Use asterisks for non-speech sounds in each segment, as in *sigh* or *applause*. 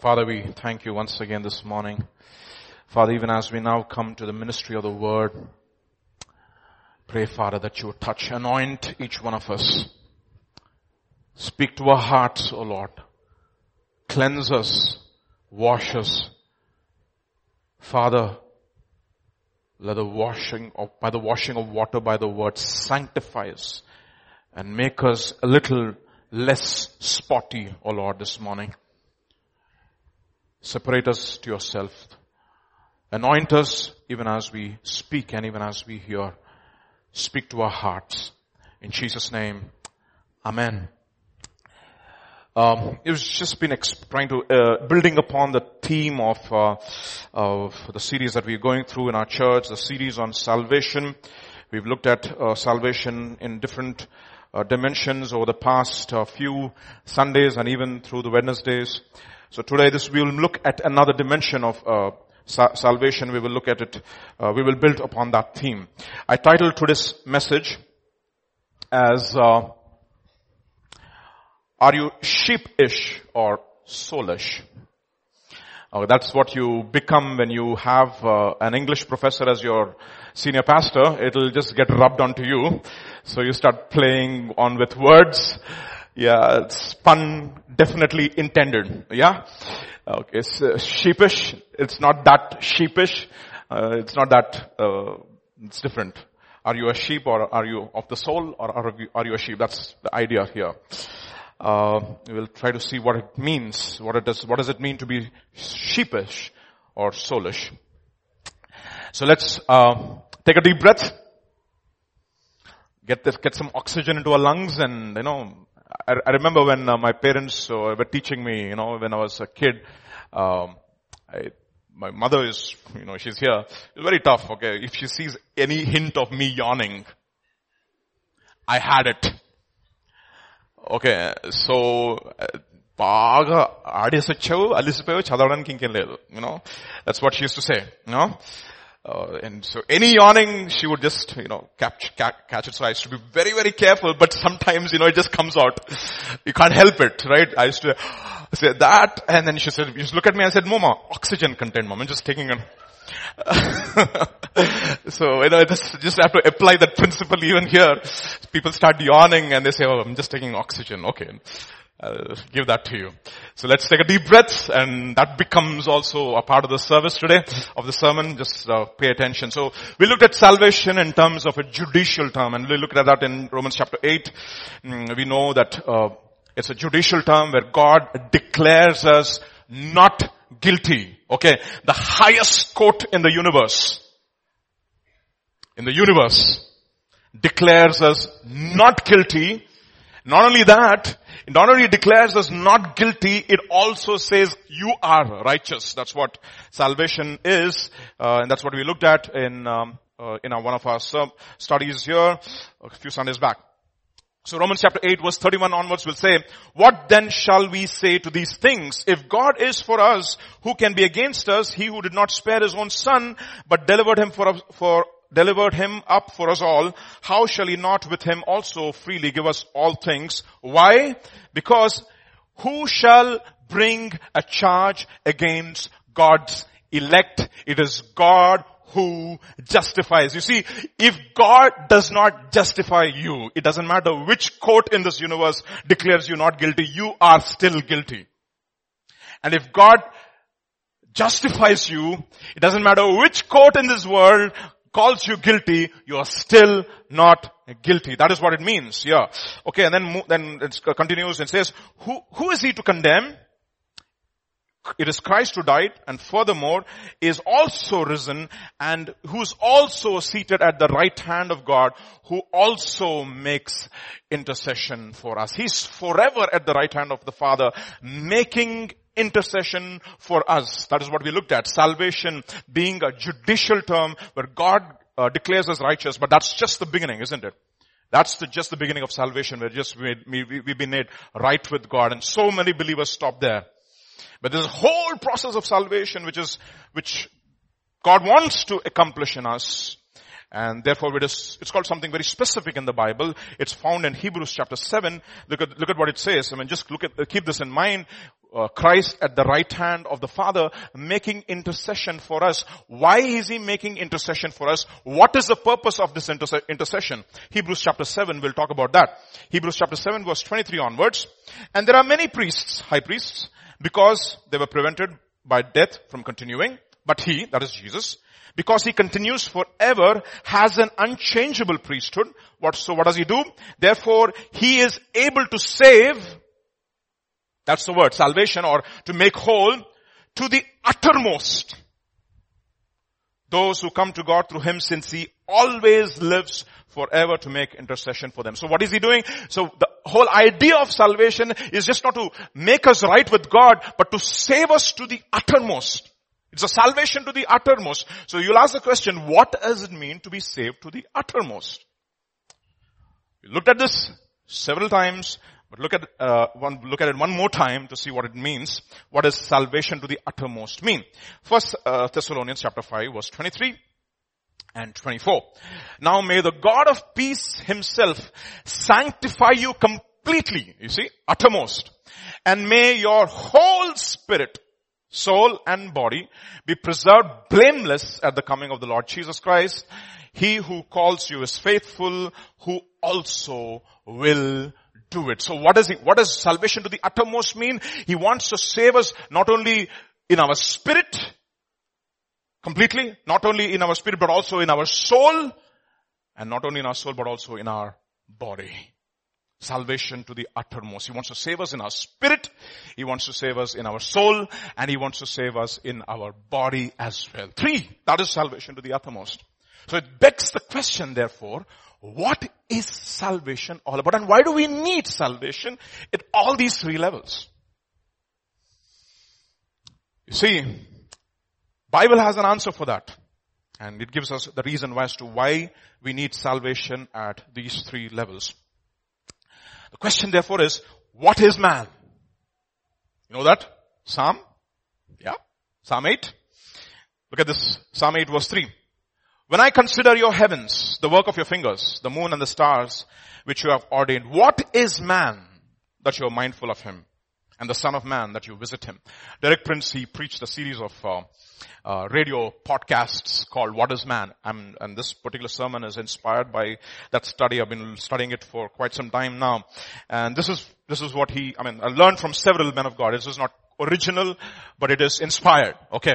Father, we thank you once again this morning. Father, even as we now come to the ministry of the word, pray, Father, that you would touch, anoint each one of us. Speak to our hearts, O Lord. Cleanse us, wash us. Father, let the washing of, by the washing of water by the word sanctify us and make us a little less spotty, O Lord, this morning. Separate us to yourself. Anoint us even as we speak and even as we hear. Speak to our hearts. In Jesus' name, Amen. Um, it was just been exp- trying to uh, building upon the theme of uh, of the series that we're going through in our church, the series on salvation. We've looked at uh, salvation in different uh, dimensions over the past uh, few Sundays and even through the Wednesdays. So today, this we will look at another dimension of uh, sa- salvation. We will look at it. we will build upon that theme. I titled today's message as are you sheepish or soulish? Uh, that's what you become when you have uh, an English professor as your senior pastor. It'll just get rubbed onto you. So you start playing on with words. Yeah, it's pun definitely intended. Yeah? Okay, so sheepish. It's not that sheepish. Uh, it's not that, uh, it's different. Are you a sheep or are you of the soul or are you, are you a sheep? That's the idea here. Uh, we'll try to see what it means. What it does, what does it mean to be sheepish or soulish? So let's, uh, take a deep breath. Get this, get some oxygen into our lungs and, you know, I, I remember when uh, my parents uh, were teaching me, you know, when I was a kid, um, I, my mother is, you know, she's here. It's very tough, okay. If she sees any hint of me yawning, I had it. Okay so బాగా ఆడేసి వచ్చావు అలిసిపోయావు చదవడానికి ఇంకేం లేదు you know that's what she's to say you know uh, and so any yawning, she would just, you know, catch, catch it. So I used to be very, very careful, but sometimes, you know, it just comes out. You can't help it, right? I used to say that, and then she said, you just look at me and said, Mama, oxygen content, mom. I'm just taking a, *laughs* so, you know, just, just have to apply that principle even here. People start yawning and they say, oh, I'm just taking oxygen. Okay. I'll give that to you. So let's take a deep breath and that becomes also a part of the service today of the sermon. Just uh, pay attention. So we looked at salvation in terms of a judicial term and we looked at that in Romans chapter 8. Mm, we know that uh, it's a judicial term where God declares us not guilty. Okay. The highest court in the universe, in the universe, declares us not guilty. Not only that, not only declares us not guilty, it also says you are righteous. That's what salvation is, uh, and that's what we looked at in um, uh, in our, one of our studies here a few Sundays back. So Romans chapter 8 verse 31 onwards will say, what then shall we say to these things? If God is for us, who can be against us? He who did not spare his own son, but delivered him for, for, delivered him up for us all, how shall he not with him also freely give us all things? Why? Because who shall bring a charge against God's elect? It is God who justifies. You see, if God does not justify you, it doesn't matter which court in this universe declares you not guilty, you are still guilty. And if God justifies you, it doesn't matter which court in this world calls you guilty, you are still not guilty. That is what it means. Yeah. Okay. And then, then it continues and says, who, who is he to condemn? it is Christ who died and furthermore is also risen and who's also seated at the right hand of God who also makes intercession for us. He's forever at the right hand of the Father making intercession for us. That is what we looked at. Salvation being a judicial term where God uh, declares us righteous, but that's just the beginning, isn't it? That's the, just the beginning of salvation. We're just, we, we, we've been made right with God and so many believers stop there. But there's a whole process of salvation which is, which God wants to accomplish in us. And therefore it is, it's called something very specific in the Bible. It's found in Hebrews chapter 7. Look at, look at what it says. I mean, just look at, keep this in mind. Uh, Christ at the right hand of the Father making intercession for us. Why is He making intercession for us? What is the purpose of this interse- intercession? Hebrews chapter 7, we'll talk about that. Hebrews chapter 7 verse 23 onwards. And there are many priests, high priests, because they were prevented by death from continuing. But He, that is Jesus, because he continues forever, has an unchangeable priesthood. What, so what does he do? Therefore, he is able to save, that's the word, salvation or to make whole, to the uttermost. Those who come to God through him since he always lives forever to make intercession for them. So what is he doing? So the whole idea of salvation is just not to make us right with God, but to save us to the uttermost. It's a salvation to the uttermost. So you'll ask the question, what does it mean to be saved to the uttermost? We looked at this several times, but look at uh, one look at it one more time to see what it means. What does salvation to the uttermost mean? First uh, Thessalonians chapter five, verse twenty-three and 24. Now may the God of peace himself sanctify you completely, you see, uttermost. And may your whole spirit, soul and body be preserved blameless at the coming of the Lord Jesus Christ. He who calls you is faithful, who also will it. So what does he, what does salvation to the uttermost mean? He wants to save us not only in our spirit, completely, not only in our spirit, but also in our soul, and not only in our soul, but also in our body salvation to the uttermost. He wants to save us in our spirit. He wants to save us in our soul and he wants to save us in our body as well. Three, that is salvation to the uttermost. So it begs the question therefore, what is salvation all about and why do we need salvation at all these three levels? You see, Bible has an answer for that. And it gives us the reason as to why we need salvation at these three levels. The question therefore is, what is man? You know that? Psalm? Yeah? Psalm 8? Look at this. Psalm 8 verse 3. When I consider your heavens, the work of your fingers, the moon and the stars, which you have ordained, what is man that you are mindful of him? And the son of man that you visit him. Derek Prince, he preached a series of uh, uh, radio podcasts called What is Man? and this particular sermon is inspired by that study. I've been studying it for quite some time now. And this is, this is what he, I mean, I learned from several men of God. This is not original, but it is inspired. Okay.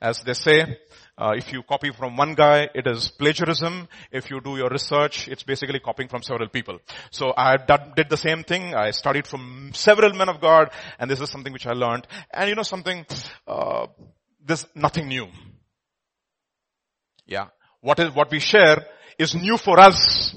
As they say, uh, if you copy from one guy, it is plagiarism. If you do your research, it's basically copying from several people. So I did the same thing. I studied from several men of God, and this is something which I learned. And you know something, uh, there's nothing new. Yeah. What is, what we share is new for us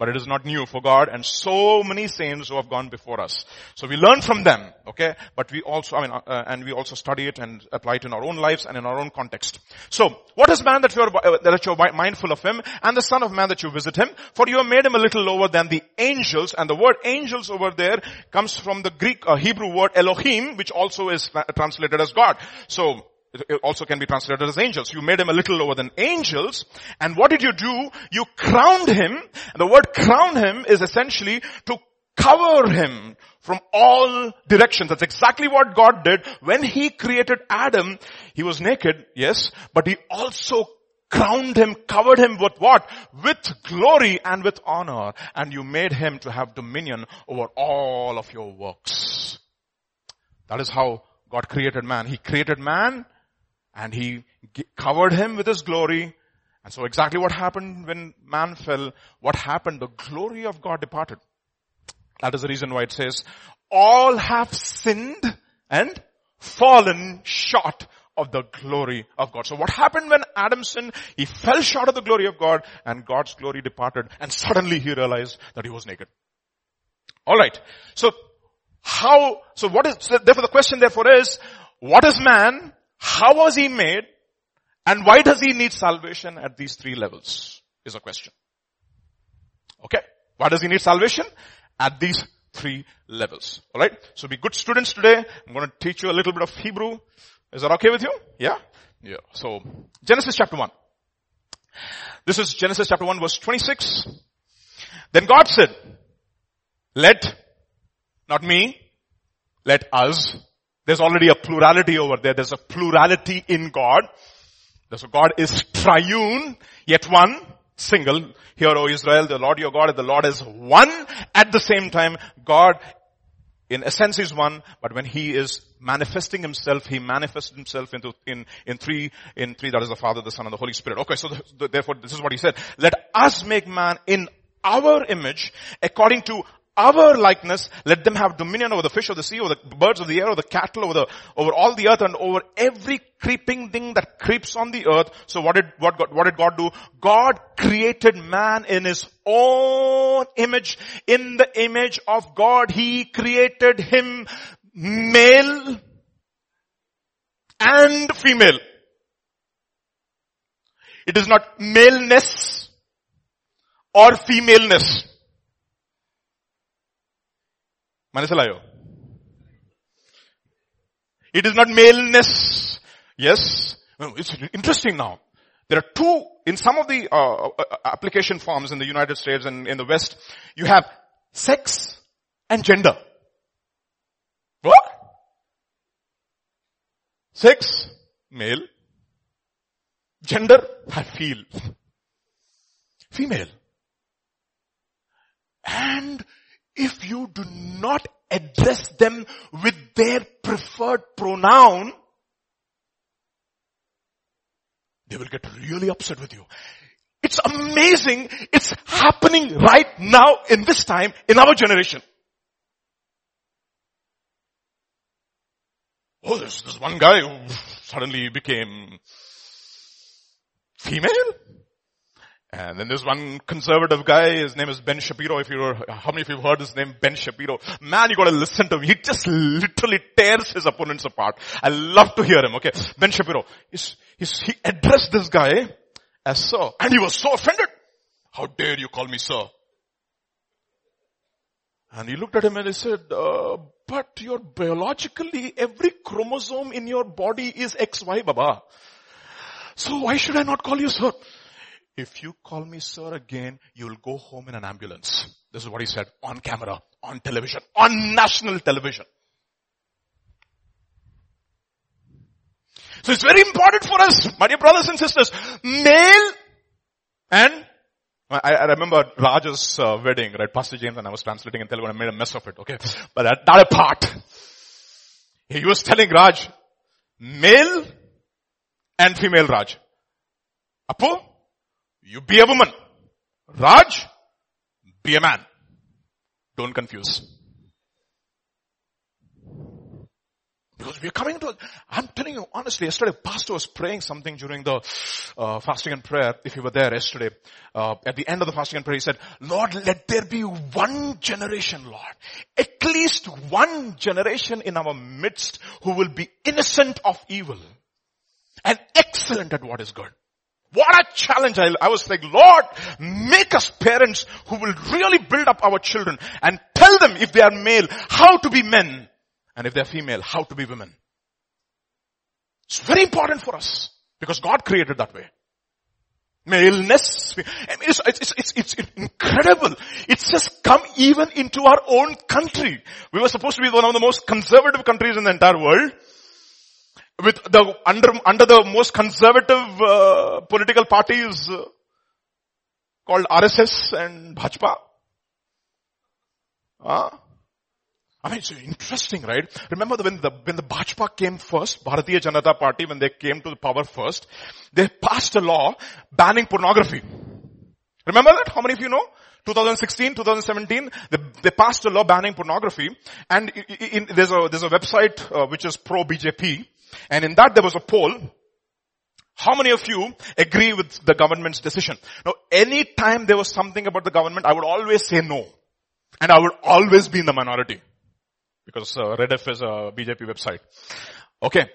but it is not new for God and so many saints who have gone before us. So we learn from them, okay? But we also, I mean, uh, and we also study it and apply it in our own lives and in our own context. So, what is man that you are, uh, that you are mindful of him and the son of man that you visit him? For you have made him a little lower than the angels and the word angels over there comes from the Greek, uh, Hebrew word Elohim, which also is translated as God. So, it also can be translated as angels. You made him a little lower than angels. And what did you do? You crowned him. And the word crown him is essentially to cover him from all directions. That's exactly what God did. When he created Adam, he was naked, yes, but he also crowned him, covered him with what? With glory and with honor. And you made him to have dominion over all of your works. That is how God created man. He created man and he covered him with his glory. And so exactly what happened when man fell, what happened? The glory of God departed. That is the reason why it says, all have sinned and fallen short of the glory of God. So what happened when Adam sinned? He fell short of the glory of God and God's glory departed and suddenly he realized that he was naked. Alright. So how, so what is, therefore the question therefore is, what is man how was he made? And why does he need salvation at these three levels? Is a question. Okay. Why does he need salvation? At these three levels. Alright? So be good students today. I'm going to teach you a little bit of Hebrew. Is that okay with you? Yeah? Yeah. So, Genesis chapter 1. This is Genesis chapter 1 verse 26. Then God said, let, not me, let us. There's already a plurality over there. There's a plurality in God. So God is triune, yet one, single. Hear, O Israel, the Lord your God, the Lord is one. At the same time, God in essence is one, but when he is manifesting himself, he manifests himself into, in, in three, in three, that is the Father, the Son, and the Holy Spirit. Okay, so the, the, therefore this is what he said. Let us make man in our image according to our likeness, let them have dominion over the fish of the sea, over the birds of the air, over the cattle, over the, over all the earth and over every creeping thing that creeps on the earth. So what did, what, God, what did God do? God created man in his own image. In the image of God, he created him male and female. It is not maleness or femaleness. മനസ്സിലായോ It is not maleness. Yes. It's interesting now. There are two, in some of the uh, uh, application forms in the United States and in the West, you have sex and gender. What? Sex, male. Gender, I feel. Female. And if you do not address them with their preferred pronoun, they will get really upset with you. It's amazing. It's happening right now in this time in our generation. Oh, there's this one guy who suddenly became female. And then there's one conservative guy, his name is Ben Shapiro. If you're, how many of you have heard his name, Ben Shapiro? Man, you gotta listen to him. He just literally tears his opponents apart. I love to hear him, okay? Ben Shapiro. He's, he's, he addressed this guy as sir. And he was so offended. How dare you call me sir? And he looked at him and he said, uh, but you're biologically, every chromosome in your body is XY, Baba. So why should I not call you sir? If you call me sir again, you'll go home in an ambulance. This is what he said on camera, on television, on national television. So it's very important for us, my dear brothers and sisters, male and I, I remember Raj's uh, wedding, right? Pastor James and I was translating in Telugu and I made a mess of it, okay? But that, that apart, he was telling Raj, male and female Raj. Apo, you be a woman. Raj, be a man. Don't confuse. Because we're coming to, I'm telling you honestly, yesterday pastor was praying something during the uh, fasting and prayer. If you were there yesterday, uh, at the end of the fasting and prayer, he said, Lord, let there be one generation, Lord. At least one generation in our midst who will be innocent of evil and excellent at what is good. What a challenge. I, I was like, Lord, make us parents who will really build up our children and tell them if they are male, how to be men. And if they're female, how to be women. It's very important for us because God created that way. Maleness. I mean, it's, it's, it's, it's incredible. It's just come even into our own country. We were supposed to be one of the most conservative countries in the entire world with the under under the most conservative uh, political parties uh, called RSS and Bhajpa. Uh, I mean, it's interesting, right? Remember when the, when the Bhajpa came first, Bharatiya Janata Party, when they came to the power first, they passed a law banning pornography. Remember that? How many of you know? 2016, 2017, they, they passed a law banning pornography and in, in, there's a, there's a website uh, which is pro-BJP and in that there was a poll. How many of you agree with the government's decision? Now, any time there was something about the government, I would always say no. And I would always be in the minority. Because uh, Rediff is a BJP website. Okay.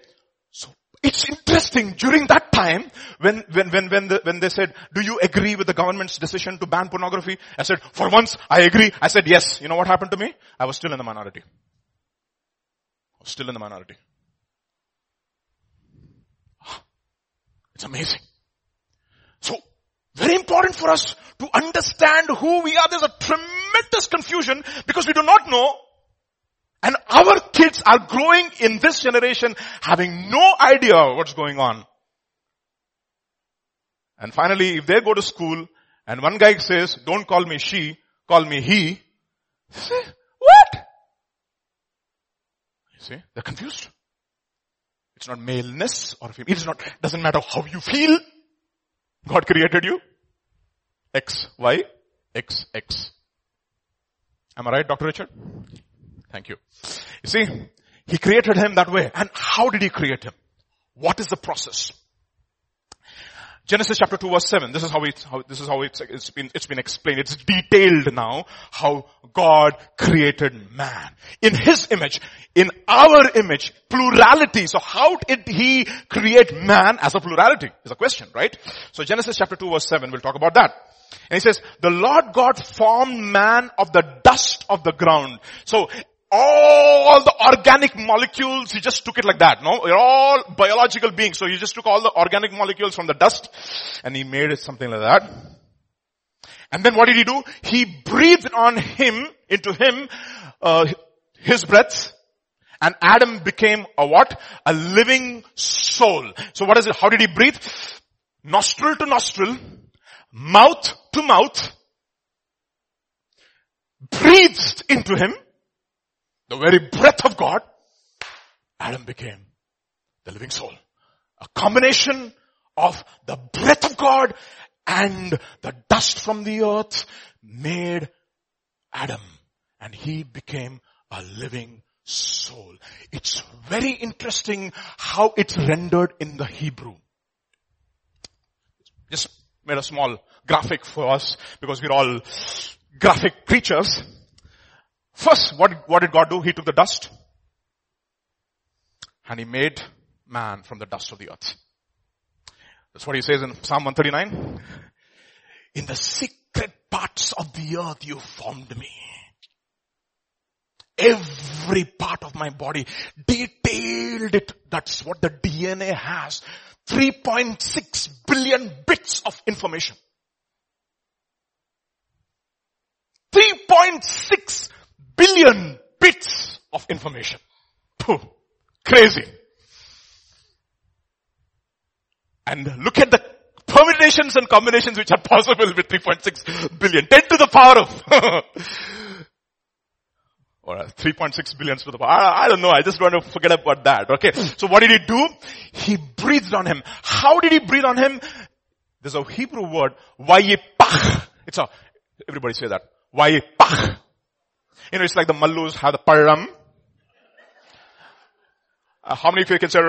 So, it's interesting during that time when, when, when, when, the, when they said, do you agree with the government's decision to ban pornography? I said, for once, I agree. I said yes. You know what happened to me? I was still in the minority. I was Still in the minority. It's amazing. So, very important for us to understand who we are. There's a tremendous confusion because we do not know And our kids are growing in this generation having no idea what's going on. And finally, if they go to school and one guy says, don't call me she, call me he, *laughs* what? You see, they're confused. It's not maleness or female. It's not, doesn't matter how you feel. God created you. X, Y, X, X. Am I right, Dr. Richard? Thank you. You see, He created him that way. And how did He create him? What is the process? Genesis chapter 2 verse 7. This is how it's, how, this is how it's, it's been, it's been explained. It's detailed now how God created man. In His image, in our image, plurality. So how did He create man as a plurality? Is a question, right? So Genesis chapter 2 verse 7, we'll talk about that. And he says, the Lord God formed man of the dust of the ground. So all the organic molecules, he just took it like that, no? We're all biological beings. So he just took all the organic molecules from the dust and he made it something like that. And then what did he do? He breathed on him, into him, uh, his breath. And Adam became a what? A living soul. So what is it? How did he breathe? Nostril to nostril, mouth to mouth, breathed into him, the very breath of God, Adam became the living soul. A combination of the breath of God and the dust from the earth made Adam and he became a living soul. It's very interesting how it's rendered in the Hebrew. Just made a small graphic for us because we're all graphic creatures. First, what, what did God do? He took the dust and he made man from the dust of the earth. That's what he says in Psalm 139. In the secret parts of the earth you formed me. Every part of my body detailed it. That's what the DNA has. 3.6 billion bits of information. 3.6 billion bits of information. Pooh, crazy. And look at the permutations and combinations which are possible with 3.6 billion. 10 to the power of, *laughs* or 3.6 billion to the power. I, I, don't know. I just want to forget about that. Okay. So what did he do? He breathed on him. How did he breathe on him? There's a Hebrew word, vayipach. It's a, everybody say that. Vayipach. You know, it's like the Mallus have the param. Uh, how many of you can say,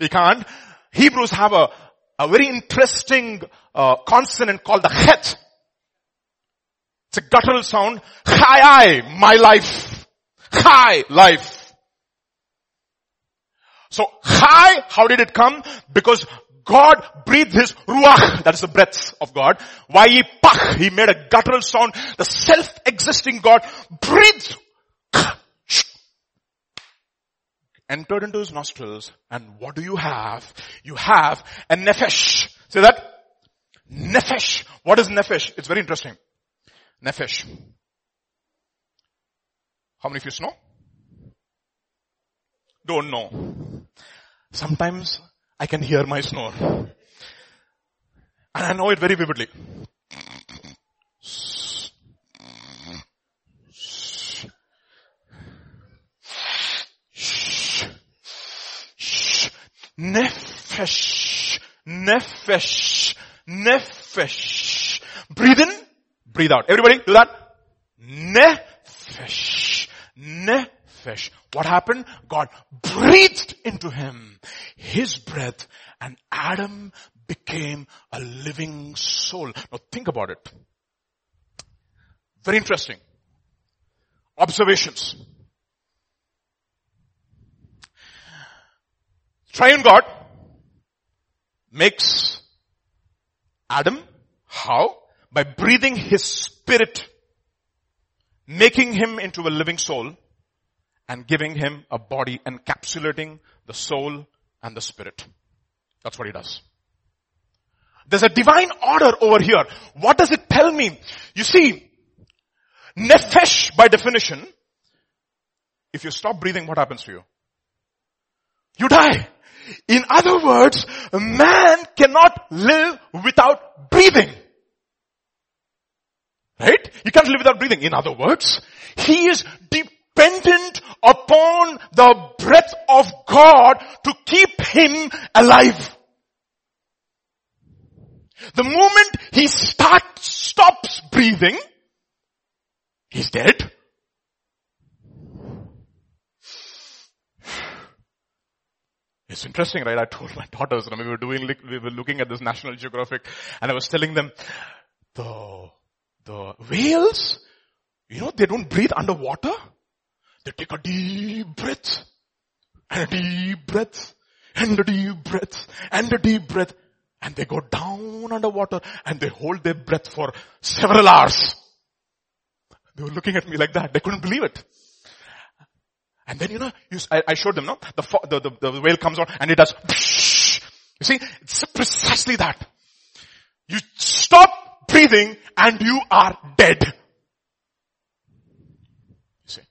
we can't. Hebrews have a, a very interesting uh, consonant called the het. It's a guttural sound. Hi, my life. Hi, life. So, hi, how did it come? Because God breathed his ruach, that is the breath of God. Vayipach, he made a guttural sound. The self-existing God breathed, entered into his nostrils, and what do you have? You have a nefesh. Say that? Nefesh. What is nefesh? It's very interesting. Nefesh. How many of you know? Don't know. Sometimes I can hear my snore. And I know it very vividly. Nefesh, nefesh, nefesh. Breathe in, breathe out. Everybody do that. Nefesh, nefesh. What happened? God breathed into him his breath and Adam became a living soul. Now think about it. Very interesting. Observations. Triune God makes Adam how? By breathing his spirit, making him into a living soul and giving him a body, encapsulating the soul and the spirit. That's what he does. There's a divine order over here. What does it tell me? You see, nefesh by definition if you stop breathing, what happens to you? You die. In other words, man cannot live without breathing. Right? You can't live without breathing. In other words, he is dependent upon the breath of God to keep him alive. The moment he starts, stops breathing, he's dead. It's interesting, right? I told my daughters, we were doing, we were looking at this National Geographic and I was telling them, the, the whales, you know, they don't breathe underwater. They take a deep breath and a deep breath and a deep breath and a deep breath and they go down underwater and they hold their breath for several hours. They were looking at me like that. They couldn't believe it. And then, you know, you, I, I, showed them, no? The, the, the, the, whale comes on and it does, you see, it's precisely that. You stop breathing and you are dead. You see.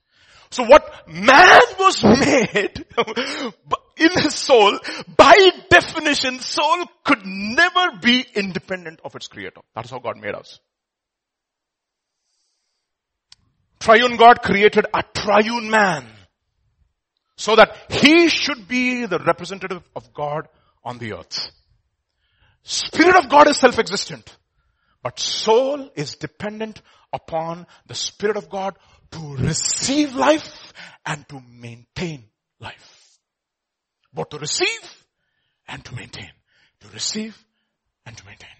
So what man was made *laughs* in his soul, by definition, soul could never be independent of its creator. That's how God made us. Triune God created a triune man. So that he should be the representative of God on the earth. Spirit of God is self-existent. But soul is dependent upon the Spirit of God to receive life and to maintain life. Both to receive and to maintain. To receive and to maintain.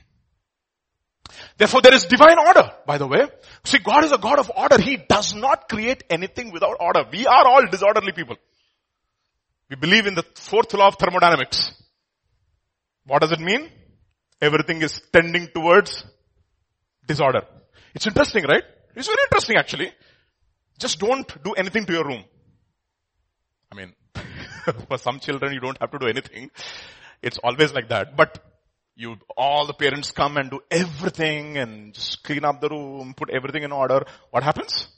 Therefore there is divine order, by the way. See, God is a God of order. He does not create anything without order. We are all disorderly people. We believe in the fourth law of thermodynamics. What does it mean? Everything is tending towards disorder. It's interesting, right? It's very interesting actually. Just don't do anything to your room. I mean, *laughs* for some children you don't have to do anything. It's always like that. But you, all the parents come and do everything and just clean up the room, put everything in order. What happens?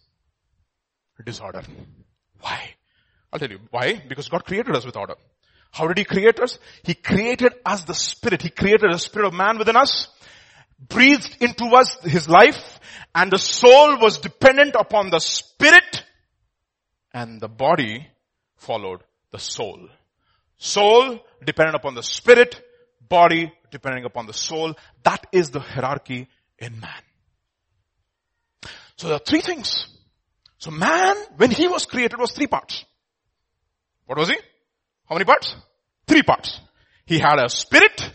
Disorder. Why? I'll tell you why. Because God created us with order. How did He create us? He created us the Spirit. He created a Spirit of man within us, breathed into us His life, and the soul was dependent upon the Spirit, and the body followed the soul. Soul dependent upon the Spirit, body depending upon the soul. That is the hierarchy in man. So there are three things. So man, when he was created, was three parts. What was he? How many parts? Three parts. He had a spirit,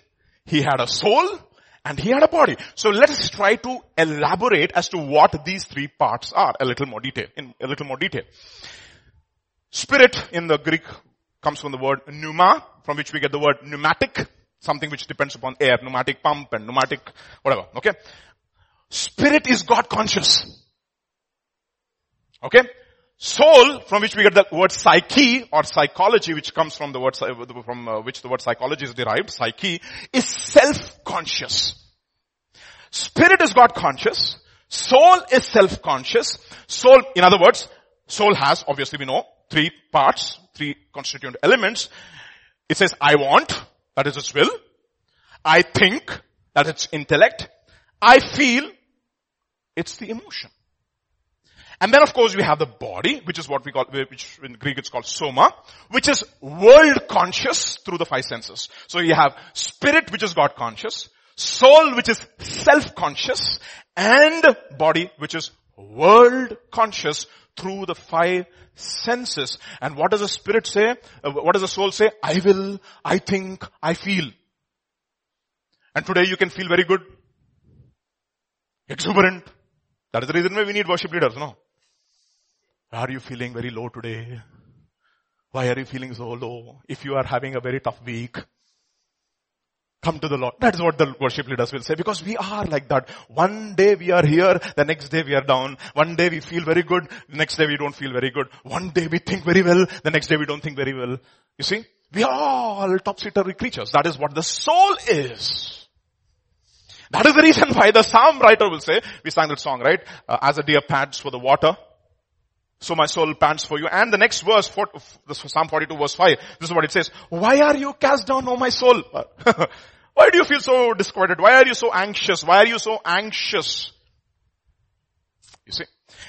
he had a soul, and he had a body. So let us try to elaborate as to what these three parts are a little more detail, in a little more detail. Spirit in the Greek comes from the word pneuma, from which we get the word pneumatic, something which depends upon air, pneumatic pump and pneumatic, whatever, okay? Spirit is God conscious. Okay? Soul, from which we get the word psyche or psychology, which comes from the word, from uh, which the word psychology is derived, psyche, is self-conscious. Spirit is God conscious. Soul is self-conscious. Soul, in other words, soul has, obviously we know, three parts, three constituent elements. It says, I want, that is its will. I think, that is its intellect. I feel, it's the emotion. And then of course we have the body, which is what we call, which in Greek it's called soma, which is world conscious through the five senses. So you have spirit, which is God conscious, soul, which is self-conscious, and body, which is world conscious through the five senses. And what does the spirit say? Uh, what does the soul say? I will, I think, I feel. And today you can feel very good, exuberant. That is the reason why we need worship leaders, no? Are you feeling very low today? Why are you feeling so low? If you are having a very tough week, come to the Lord. That's what the worship leaders will say because we are like that. One day we are here, the next day we are down. One day we feel very good, the next day we don't feel very good. One day we think very well, the next day we don't think very well. You see? We are all topsy-turvy creatures. That is what the soul is. That is the reason why the psalm writer will say, we sang that song, right? Uh, as a deer pants for the water, so my soul pants for you. And the next verse, Psalm 42 verse 5, this is what it says. Why are you cast down, O my soul? *laughs* Why do you feel so disquieted? Why are you so anxious? Why are you so anxious? You see,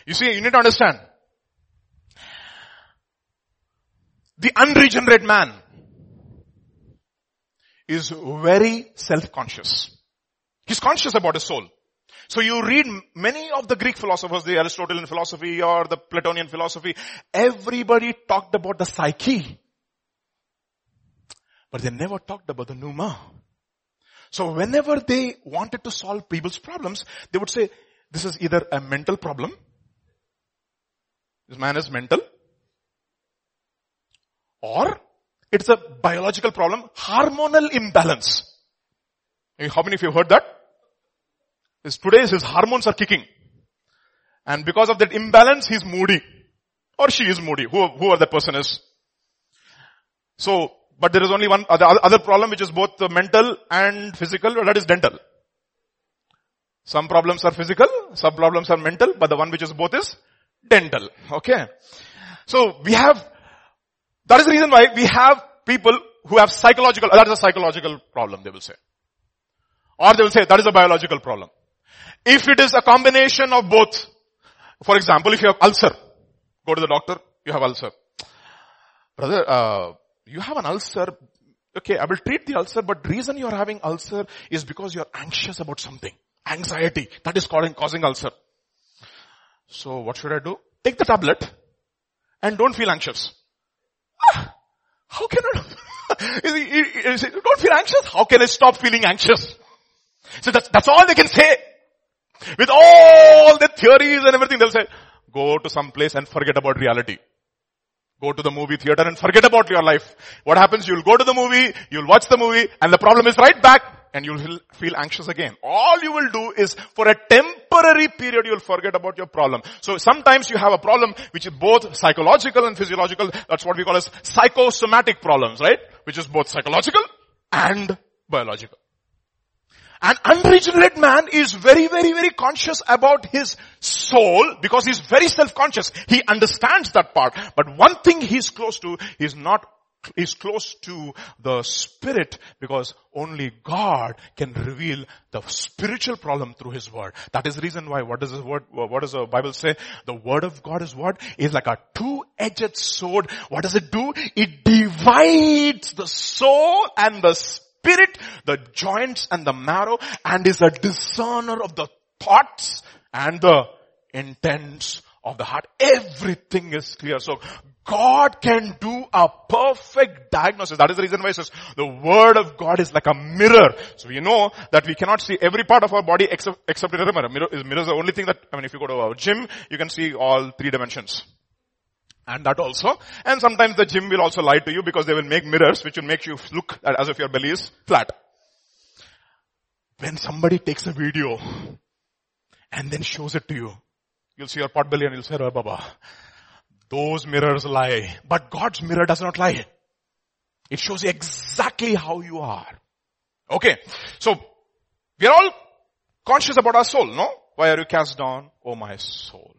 you see, you need to understand. The unregenerate man is very self-conscious. He's conscious about his soul. So you read many of the Greek philosophers, the Aristotelian philosophy or the Platonian philosophy, everybody talked about the psyche. But they never talked about the pneuma. So whenever they wanted to solve people's problems, they would say, this is either a mental problem, this man is mental, or it's a biological problem, hormonal imbalance. How many of you heard that? Is today his hormones are kicking. And because of that imbalance, he's moody. Or she is moody, who, whoever that person is. So, but there is only one other, other problem which is both mental and physical, that is dental. Some problems are physical, some problems are mental, but the one which is both is dental. Okay. So we have, that is the reason why we have people who have psychological, that is a psychological problem, they will say. Or they will say that is a biological problem. If it is a combination of both, for example, if you have ulcer, go to the doctor, you have ulcer. Brother, uh, you have an ulcer, okay, I will treat the ulcer, but reason you are having ulcer is because you are anxious about something. Anxiety, that is causing, causing ulcer. So what should I do? Take the tablet and don't feel anxious. Ah, how can I, *laughs* don't feel anxious? How can I stop feeling anxious? So that's, that's all they can say. With all the theories and everything, they'll say, go to some place and forget about reality. Go to the movie theater and forget about your life. What happens? You'll go to the movie, you'll watch the movie, and the problem is right back, and you'll feel anxious again. All you will do is, for a temporary period, you'll forget about your problem. So sometimes you have a problem which is both psychological and physiological. That's what we call as psychosomatic problems, right? Which is both psychological and biological. An unregenerate man is very, very, very conscious about his soul because he's very self-conscious. He understands that part. But one thing he's close to, is not is close to the spirit because only God can reveal the spiritual problem through his word. That is the reason why, what does the word, what does the Bible say? The word of God is what? Is like a two-edged sword. What does it do? It divides the soul and the spirit spirit, the joints and the marrow, and is a discerner of the thoughts and the intents of the heart. Everything is clear. So God can do a perfect diagnosis. That is the reason why it says the word of God is like a mirror. So we know that we cannot see every part of our body except, except in a mirror. Mirror is, mirror is the only thing that, I mean, if you go to a gym, you can see all three dimensions. And that also. And sometimes the gym will also lie to you because they will make mirrors which will make you look as if your belly is flat. When somebody takes a video and then shows it to you, you'll see your pot belly and you'll say, oh, Baba, those mirrors lie. But God's mirror does not lie. It shows exactly how you are. Okay. So, we are all conscious about our soul, no? Why are you cast down? Oh my soul.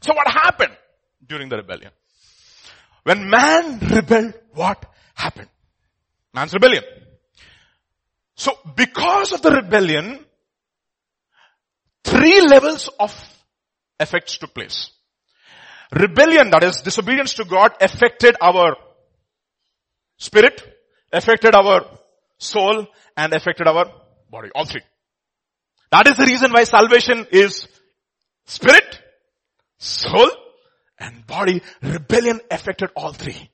So what happened? During the rebellion. When man rebelled, what happened? Man's rebellion. So because of the rebellion, three levels of effects took place. Rebellion, that is disobedience to God, affected our spirit, affected our soul, and affected our body. All three. That is the reason why salvation is spirit, soul, and body, rebellion affected all three.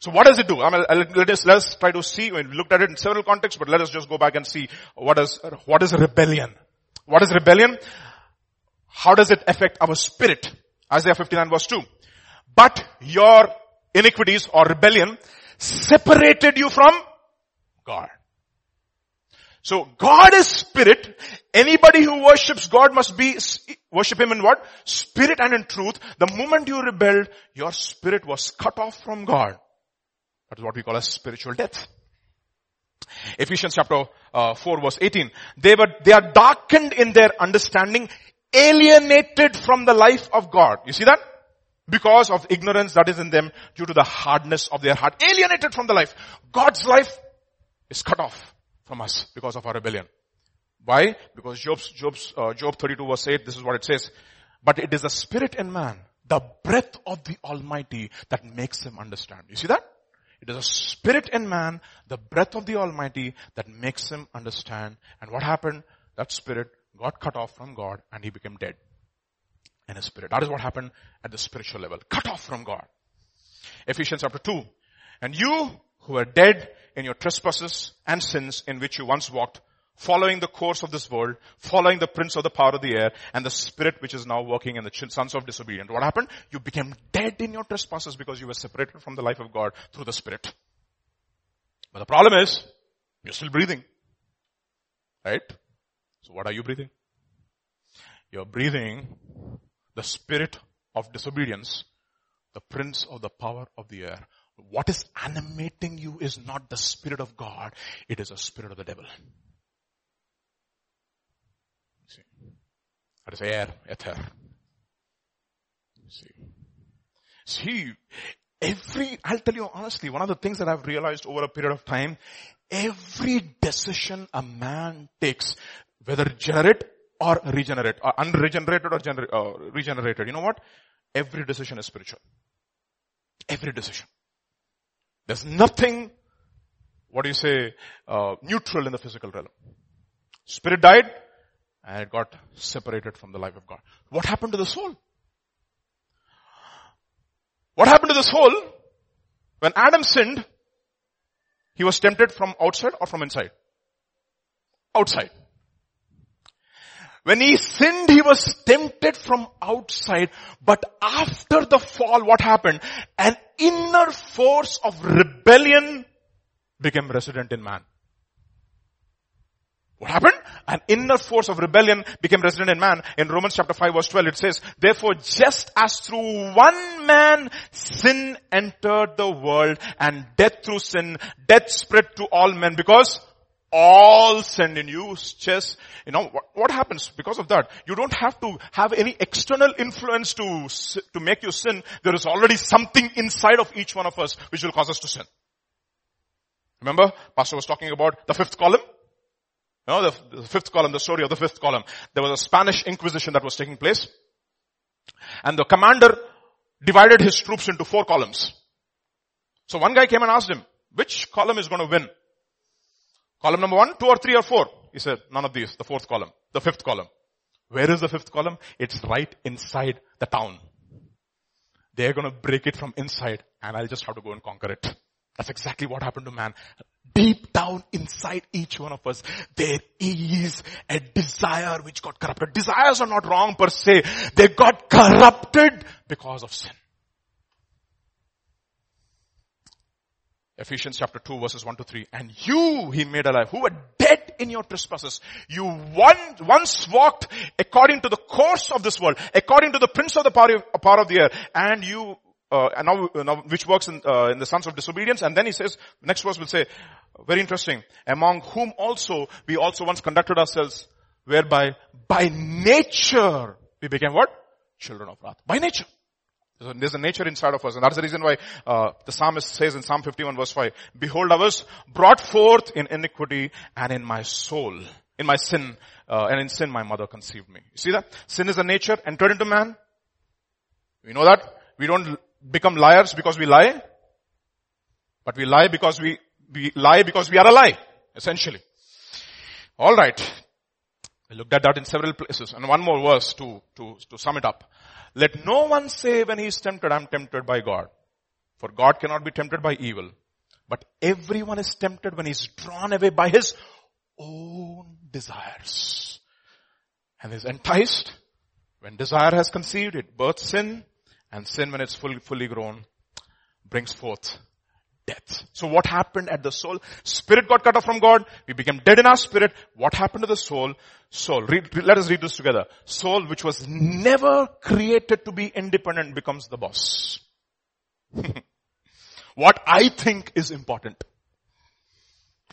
So what does it do? I mean, let us, let's try to see, we looked at it in several contexts, but let us just go back and see what is, what is rebellion? What is rebellion? How does it affect our spirit? Isaiah 59 verse 2. But your iniquities or rebellion separated you from God. So God is spirit. Anybody who worships God must be, worship Him in what? Spirit and in truth. The moment you rebelled, your spirit was cut off from God. That is what we call a spiritual death. Ephesians chapter uh, 4 verse 18. They were, they are darkened in their understanding, alienated from the life of God. You see that? Because of ignorance that is in them due to the hardness of their heart. Alienated from the life. God's life is cut off from us because of our rebellion. Why? Because Job's, Job's, uh, Job 32 verse 8, this is what it says. But it is the spirit in man, the breath of the Almighty that makes him understand. You see that? It is a spirit in man, the breath of the Almighty that makes him understand. And what happened? That spirit got cut off from God and he became dead in his spirit. That is what happened at the spiritual level. Cut off from God. Ephesians chapter 2. And you who were dead in your trespasses and sins in which you once walked, following the course of this world, following the prince of the power of the air, and the spirit which is now working in the sons of disobedience. What happened? You became dead in your trespasses because you were separated from the life of God through the spirit. But the problem is, you're still breathing. Right? So what are you breathing? You're breathing the spirit of disobedience, the prince of the power of the air. What is animating you is not the spirit of God, it is a spirit of the devil. See, that is air, ether. See, see, every, I'll tell you honestly, one of the things that I've realized over a period of time, every decision a man takes, whether generate or regenerate, or unregenerated or gener- uh, regenerated, you know what? Every decision is spiritual. Every decision. There's nothing, what do you say, uh, neutral in the physical realm. Spirit died and it got separated from the life of God. What happened to the soul? What happened to the soul? When Adam sinned, he was tempted from outside or from inside? Outside. When he sinned, he was tempted from outside. But after the fall, what happened? An inner force of rebellion became resident in man. What happened? An inner force of rebellion became resident in man. In Romans chapter 5 verse 12 it says, therefore just as through one man sin entered the world and death through sin, death spread to all men because all send in. You just you know what, what, happens because of that? You don't have to have any external influence to to make you sin. There is already something inside of each one of us which will cause us to sin. Remember pastor was talking about the fifth column? You know, the, the fifth column the story of the fifth column. There was a spanish inquisition that was taking place. And the commander divided his troops into four columns. So one guy came and asked him which column is going to win Column number one, two or three or four? He said, none of these, the fourth column, the fifth column. Where is the fifth column? It's right inside the town. They're gonna break it from inside and I'll just have to go and conquer it. That's exactly what happened to man. Deep down inside each one of us, there is a desire which got corrupted. Desires are not wrong per se. They got corrupted because of sin. Ephesians chapter 2 verses 1 to 3. And you he made alive who were dead in your trespasses. You once, once walked according to the course of this world, according to the prince of the power of, power of the air. And you, uh, and now, now, which works in, uh, in the sons of disobedience. And then he says, next verse will say, very interesting, among whom also we also once conducted ourselves, whereby by nature we became what? Children of wrath. By nature. There's a nature inside of us and that's the reason why uh, the psalmist says in Psalm 51 verse 5, Behold I was brought forth in iniquity and in my soul, in my sin, uh, and in sin my mother conceived me. You see that? Sin is a nature entered into man. We know that. We don't become liars because we lie, but we lie because we, we lie because we are a lie, essentially. Alright. We looked at that in several places and one more verse to, to, to sum it up. Let no one say when he is tempted, I'm tempted by God. For God cannot be tempted by evil. But everyone is tempted when he's drawn away by his own desires. And is enticed. When desire has conceived, it births sin. And sin, when it's fully, fully grown, brings forth death. So what happened at the soul? Spirit got cut off from God. We became dead in our spirit. What happened to the soul? Soul. Read, let us read this together. Soul which was never created to be independent becomes the boss. *laughs* what I think is important.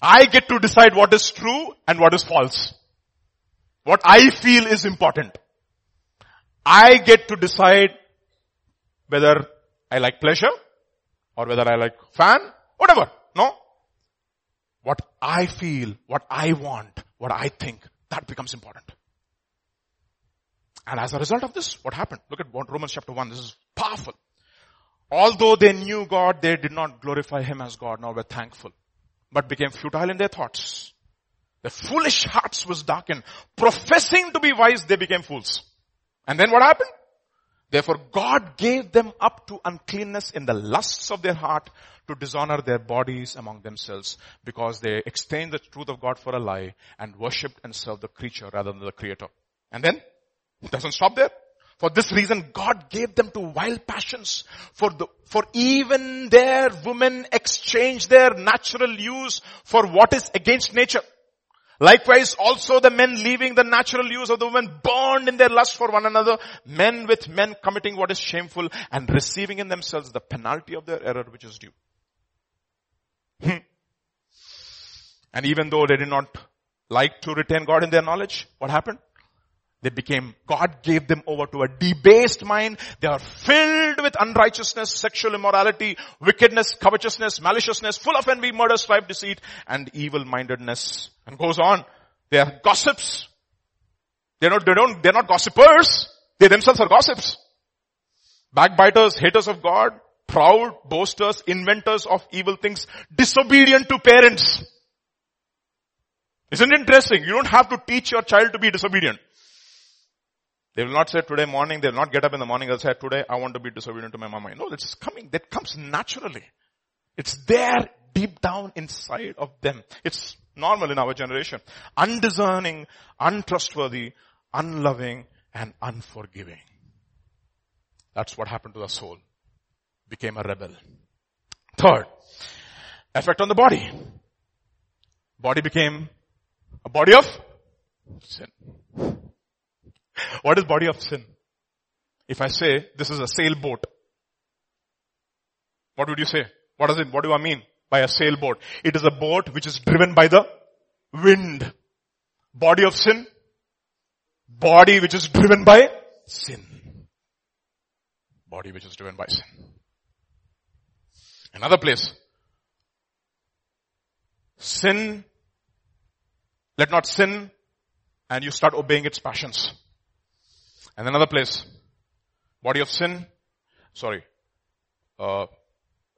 I get to decide what is true and what is false. What I feel is important. I get to decide whether I like pleasure or whether I like fan, whatever. No. What I feel, what I want, what I think, that becomes important. And as a result of this, what happened? Look at Romans chapter 1. This is powerful. Although they knew God, they did not glorify Him as God nor were thankful, but became futile in their thoughts. Their foolish hearts was darkened. Professing to be wise, they became fools. And then what happened? Therefore God gave them up to uncleanness in the lusts of their heart to dishonor their bodies among themselves because they exchanged the truth of God for a lie and worshipped and served the creature rather than the creator. And then it doesn't stop there. For this reason, God gave them to wild passions. For the, for even their women exchanged their natural use for what is against nature. Likewise, also the men leaving the natural use of the women burned in their lust for one another, men with men committing what is shameful and receiving in themselves the penalty of their error which is due. Hmm. and even though they did not like to retain God in their knowledge, what happened? They became, God gave them over to a debased mind. They are filled with unrighteousness, sexual immorality, wickedness, covetousness, maliciousness, full of envy, murder, strife, deceit, and evil-mindedness. And goes on. They are gossips. They're not, they don't, they're not gossipers. They themselves are gossips. Backbiters, haters of God, proud, boasters, inventors of evil things, disobedient to parents. Isn't it interesting? You don't have to teach your child to be disobedient. They will not say today morning, they will not get up in the morning, they'll say today I want to be disobedient to my mama. No, it's coming, that comes naturally. It's there deep down inside of them. It's normal in our generation. Undiscerning, untrustworthy, unloving, and unforgiving. That's what happened to the soul. Became a rebel. Third, effect on the body. Body became a body of sin. What is body of sin? If I say this is a sailboat, what would you say? What does it, what do I mean by a sailboat? It is a boat which is driven by the wind. Body of sin? Body which is driven by sin. Body which is driven by sin. Another place. Sin, let not sin and you start obeying its passions. And another place, body of sin, sorry, uh,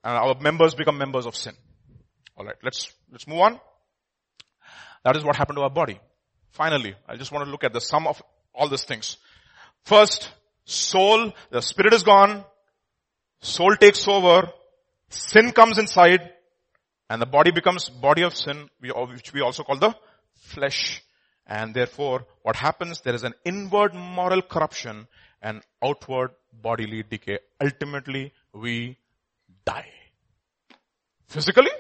and our members become members of sin. Alright, let's, let's move on. That is what happened to our body. Finally, I just want to look at the sum of all these things. First, soul, the spirit is gone, soul takes over, sin comes inside, and the body becomes body of sin, which we also call the flesh. And therefore, what happens, there is an inward moral corruption and outward bodily decay. Ultimately, we die. Physically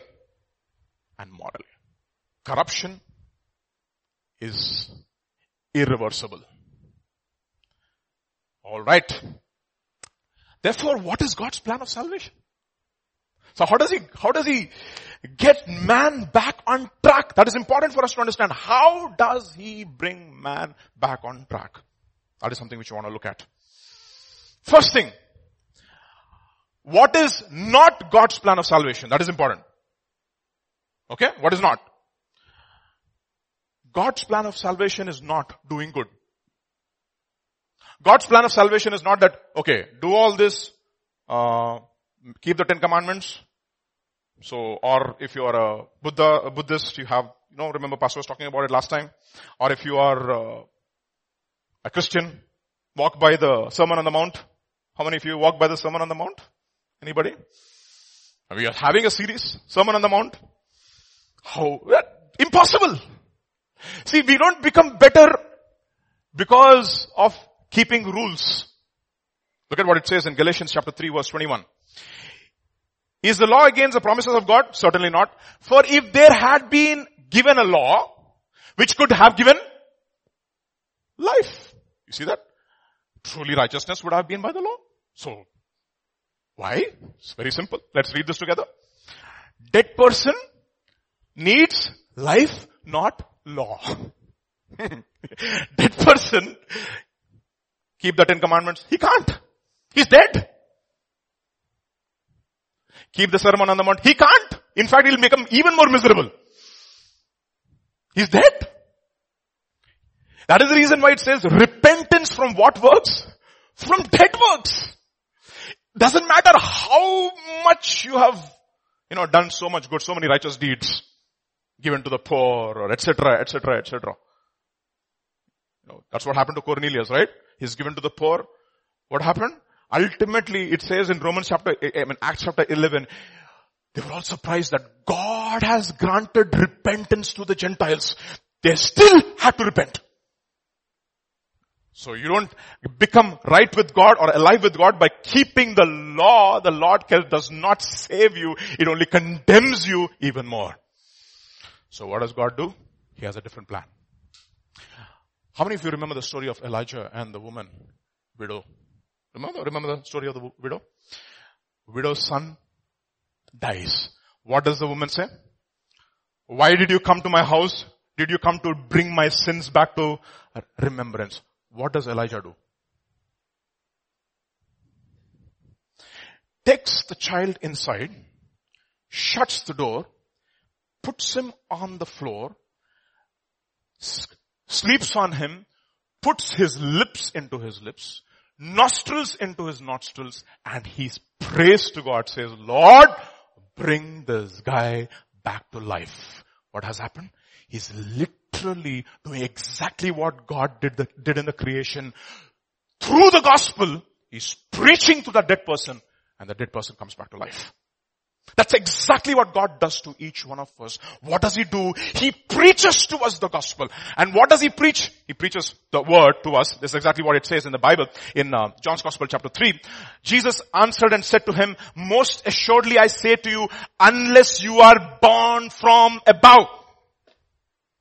and morally. Corruption is irreversible. Alright. Therefore, what is God's plan of salvation? So how does he, how does he get man back on track? That is important for us to understand. How does he bring man back on track? That is something which you want to look at. First thing, what is not God's plan of salvation? That is important. Okay? What is not? God's plan of salvation is not doing good. God's plan of salvation is not that, okay, do all this, uh, keep the Ten Commandments, so, or if you are a Buddha, a Buddhist, you have, you know, remember Pastor was talking about it last time. Or if you are uh, a Christian, walk by the Sermon on the Mount. How many of you walk by the Sermon on the Mount? Anybody? We are having a series, Sermon on the Mount. How? Impossible. See, we don't become better because of keeping rules. Look at what it says in Galatians chapter 3 verse 21. Is the law against the promises of God? Certainly not. For if there had been given a law, which could have given life. You see that? Truly righteousness would have been by the law. So, why? It's very simple. Let's read this together. Dead person needs life, not law. *laughs* Dead person keep the Ten Commandments? He can't. He's dead. Keep the Sermon on the Mount? He can't. In fact, he'll him even more miserable. He's dead. That is the reason why it says repentance from what works? From dead works. Doesn't matter how much you have, you know, done so much good, so many righteous deeds given to the poor or etc., etc., etc. That's what happened to Cornelius, right? He's given to the poor. What happened? Ultimately, it says in Romans chapter, eh, eh, I mean Acts chapter 11, they were all surprised that God has granted repentance to the Gentiles. They still had to repent. So you don't become right with God or alive with God by keeping the law. The Lord does not save you. It only condemns you even more. So what does God do? He has a different plan. How many of you remember the story of Elijah and the woman, widow? Remember, remember the story of the widow? Widow's son dies. What does the woman say? Why did you come to my house? Did you come to bring my sins back to remembrance? What does Elijah do? Takes the child inside, shuts the door, puts him on the floor, sleeps on him, puts his lips into his lips, nostrils into his nostrils, and he prays to God, says, Lord, bring this guy back to life. What has happened? He's literally doing exactly what God did, the, did in the creation. Through the gospel, he's preaching to the dead person and the dead person comes back to life. That's exactly what God does to each one of us. What does He do? He preaches to us the gospel. And what does He preach? He preaches the word to us. This is exactly what it says in the Bible in uh, John's Gospel chapter 3. Jesus answered and said to him, most assuredly I say to you, unless you are born from above,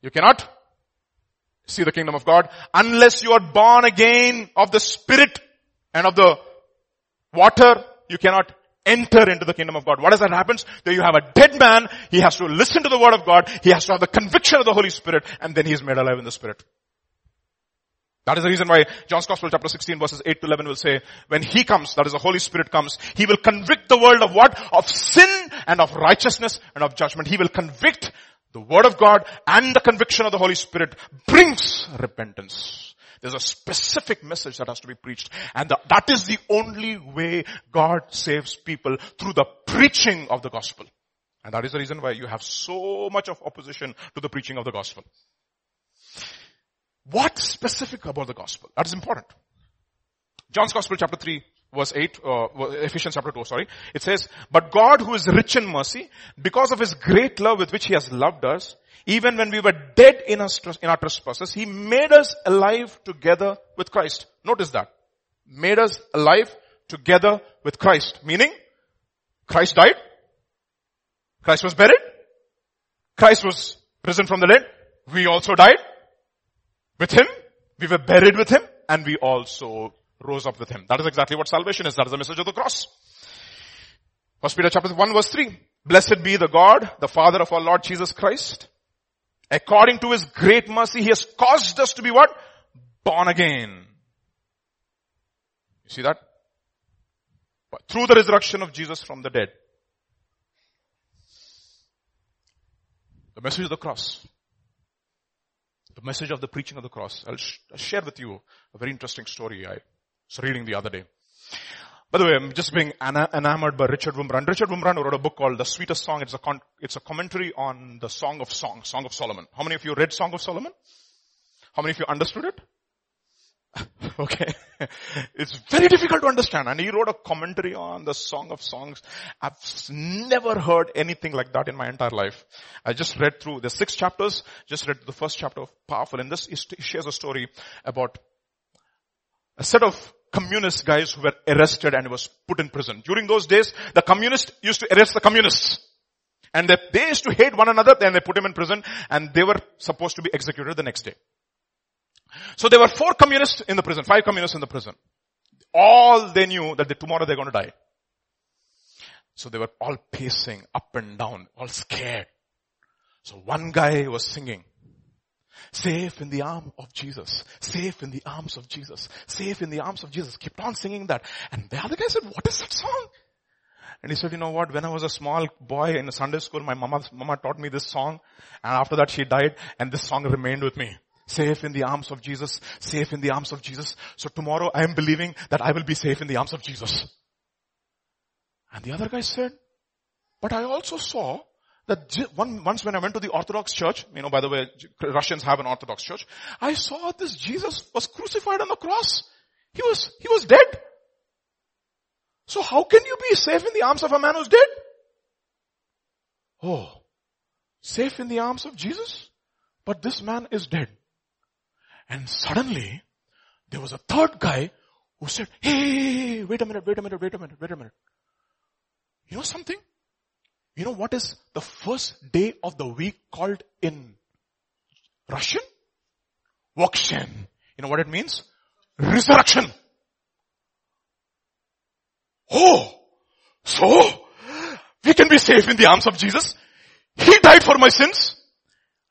you cannot see the kingdom of God unless you are born again of the spirit and of the water. You cannot enter into the kingdom of God. What does that happens? There you have a dead man. He has to listen to the word of God. He has to have the conviction of the Holy Spirit and then he is made alive in the spirit. That is the reason why John's Gospel chapter 16 verses 8 to 11 will say, when He comes, that is the Holy Spirit comes, He will convict the world of what? Of sin and of righteousness and of judgment. He will convict the Word of God and the conviction of the Holy Spirit brings repentance. There's a specific message that has to be preached. And the, that is the only way God saves people through the preaching of the gospel. And that is the reason why you have so much of opposition to the preaching of the gospel. What specific about the gospel? That is important. John's Gospel chapter 3 verse 8, uh, Ephesians chapter 2, sorry. It says, but God who is rich in mercy, because of his great love with which he has loved us, even when we were dead in our, in our trespasses, he made us alive together with Christ. Notice that. Made us alive together with Christ. Meaning, Christ died. Christ was buried. Christ was risen from the dead. We also died with him. We were buried with him and we also rose up with him. That is exactly what salvation is. That is the message of the cross. First Peter chapter 1 verse 3. Blessed be the God, the Father of our Lord Jesus Christ. According to his great mercy, he has caused us to be what? Born again. You see that? But through the resurrection of Jesus from the dead. The message of the cross. The message of the preaching of the cross. I'll, sh- I'll share with you a very interesting story. I was reading the other day. By the way, I'm just being enamored by Richard Wurmbrand. Richard Wurmbrand wrote a book called The Sweetest Song. It's a, con- it's a commentary on the Song of Songs, Song of Solomon. How many of you read Song of Solomon? How many of you understood it? *laughs* okay. *laughs* it's very difficult to understand. And he wrote a commentary on the Song of Songs. I've never heard anything like that in my entire life. I just read through the six chapters, just read the first chapter of Powerful. And this he shares a story about a set of communist guys who were arrested and was put in prison. During those days, the communists used to arrest the communists. And they, they used to hate one another, then they put him in prison, and they were supposed to be executed the next day. So there were four communists in the prison, five communists in the prison. All they knew that they, tomorrow they're going to die. So they were all pacing up and down, all scared. So one guy was singing. Safe in the arm of Jesus. Safe in the arms of Jesus. Safe in the arms of Jesus. Kept on singing that. And the other guy said, what is that song? And he said, you know what, when I was a small boy in Sunday school, my mama, mama taught me this song. And after that she died and this song remained with me. Safe in the arms of Jesus. Safe in the arms of Jesus. So tomorrow I am believing that I will be safe in the arms of Jesus. And the other guy said, but I also saw that one, once when I went to the Orthodox church, you know, by the way, Russians have an Orthodox church, I saw this Jesus was crucified on the cross. He was, he was dead. So how can you be safe in the arms of a man who's dead? Oh, safe in the arms of Jesus? But this man is dead. And suddenly, there was a third guy who said, hey, wait a minute, wait a minute, wait a minute, wait a minute. You know something? You know what is the first day of the week called in Russian? Vokshen. You know what it means? Resurrection. Oh, so we can be safe in the arms of Jesus. He died for my sins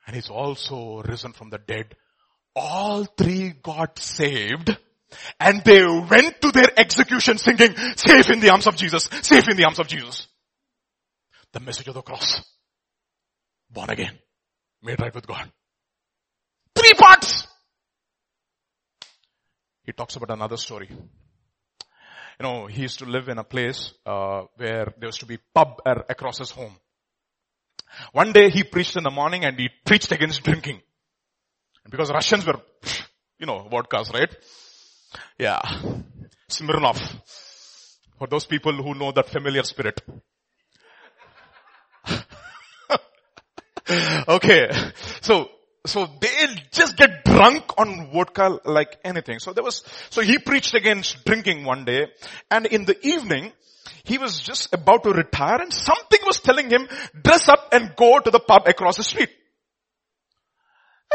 and he's also risen from the dead. All three got saved and they went to their execution singing, safe in the arms of Jesus, safe in the arms of Jesus. The message of the cross. Born again. Made right with God. Three parts. He talks about another story. You know, he used to live in a place uh, where there was to be pub across his home. One day he preached in the morning and he preached against drinking. Because Russians were, you know, vodkas, right? Yeah. Smirnoff. For those people who know that familiar spirit. Okay. So, so they just get drunk on vodka like anything. So there was, so he preached against drinking one day and in the evening, he was just about to retire and something was telling him, dress up and go to the pub across the street.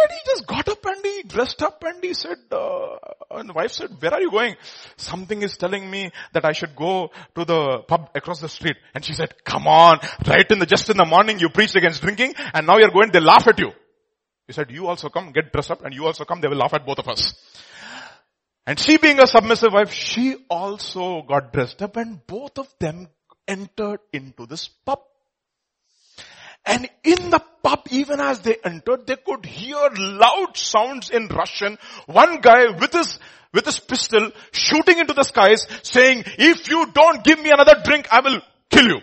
And he just got up and he dressed up and he said, uh, and the wife said, where are you going? Something is telling me that I should go to the pub across the street. And she said, come on, right in the, just in the morning you preached against drinking and now you're going, they laugh at you. He said, you also come, get dressed up and you also come, they will laugh at both of us. And she being a submissive wife, she also got dressed up and both of them entered into this pub. And in the pub, even as they entered, they could hear loud sounds in Russian. One guy with his, with his pistol shooting into the skies saying, if you don't give me another drink, I will kill you.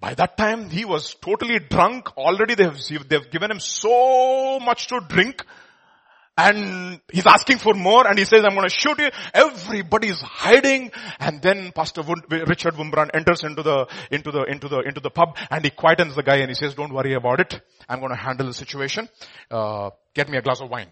By that time, he was totally drunk. Already they have, they've given him so much to drink and he's asking for more and he says, I'm going to shoot you. Everybody's hiding. And then Pastor Richard Wurmbrand enters into the, into the, into the, into the pub and he quietens the guy and he says, don't worry about it. I'm going to handle the situation. Uh, get me a glass of wine.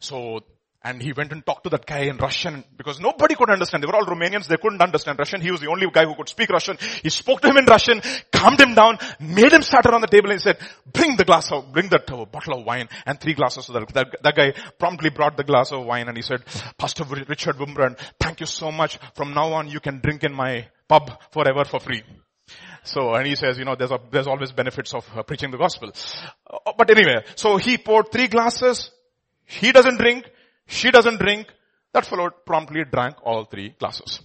So and he went and talked to that guy in Russian because nobody could understand. They were all Romanians. They couldn't understand Russian. He was the only guy who could speak Russian. He spoke to him in Russian, calmed him down, made him start around the table and said, bring the glass of, bring that uh, bottle of wine and three glasses. So that, that, that, guy promptly brought the glass of wine and he said, Pastor Richard Wurmbrand, thank you so much. From now on you can drink in my pub forever for free. So, and he says, you know, there's a, there's always benefits of uh, preaching the gospel. Uh, but anyway, so he poured three glasses. He doesn't drink. She doesn't drink. That fellow promptly drank all three glasses.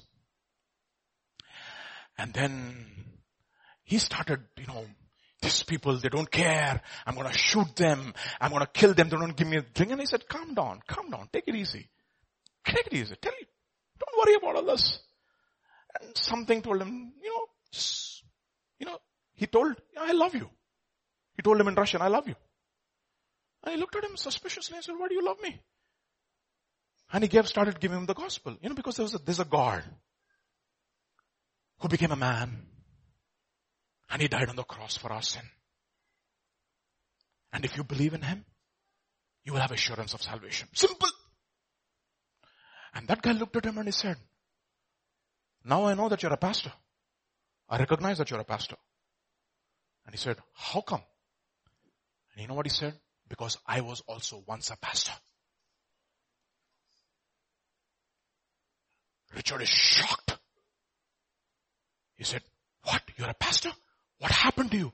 And then he started, you know, these people, they don't care. I'm gonna shoot them. I'm gonna kill them. They don't give me a drink. And he said, calm down, calm down, take it easy. Take it easy. Tell you, don't worry about all this. And something told him, you know, you know, he told, I love you. He told him in Russian, I love you. And he looked at him suspiciously and said, why do you love me? And he gave, started giving him the gospel. You know, because there was a, there's a God who became a man and he died on the cross for our sin. And if you believe in him, you will have assurance of salvation. Simple. And that guy looked at him and he said, now I know that you're a pastor. I recognize that you're a pastor. And he said, how come? And you know what he said? Because I was also once a pastor. Richard is shocked. He said, what? You're a pastor? What happened to you?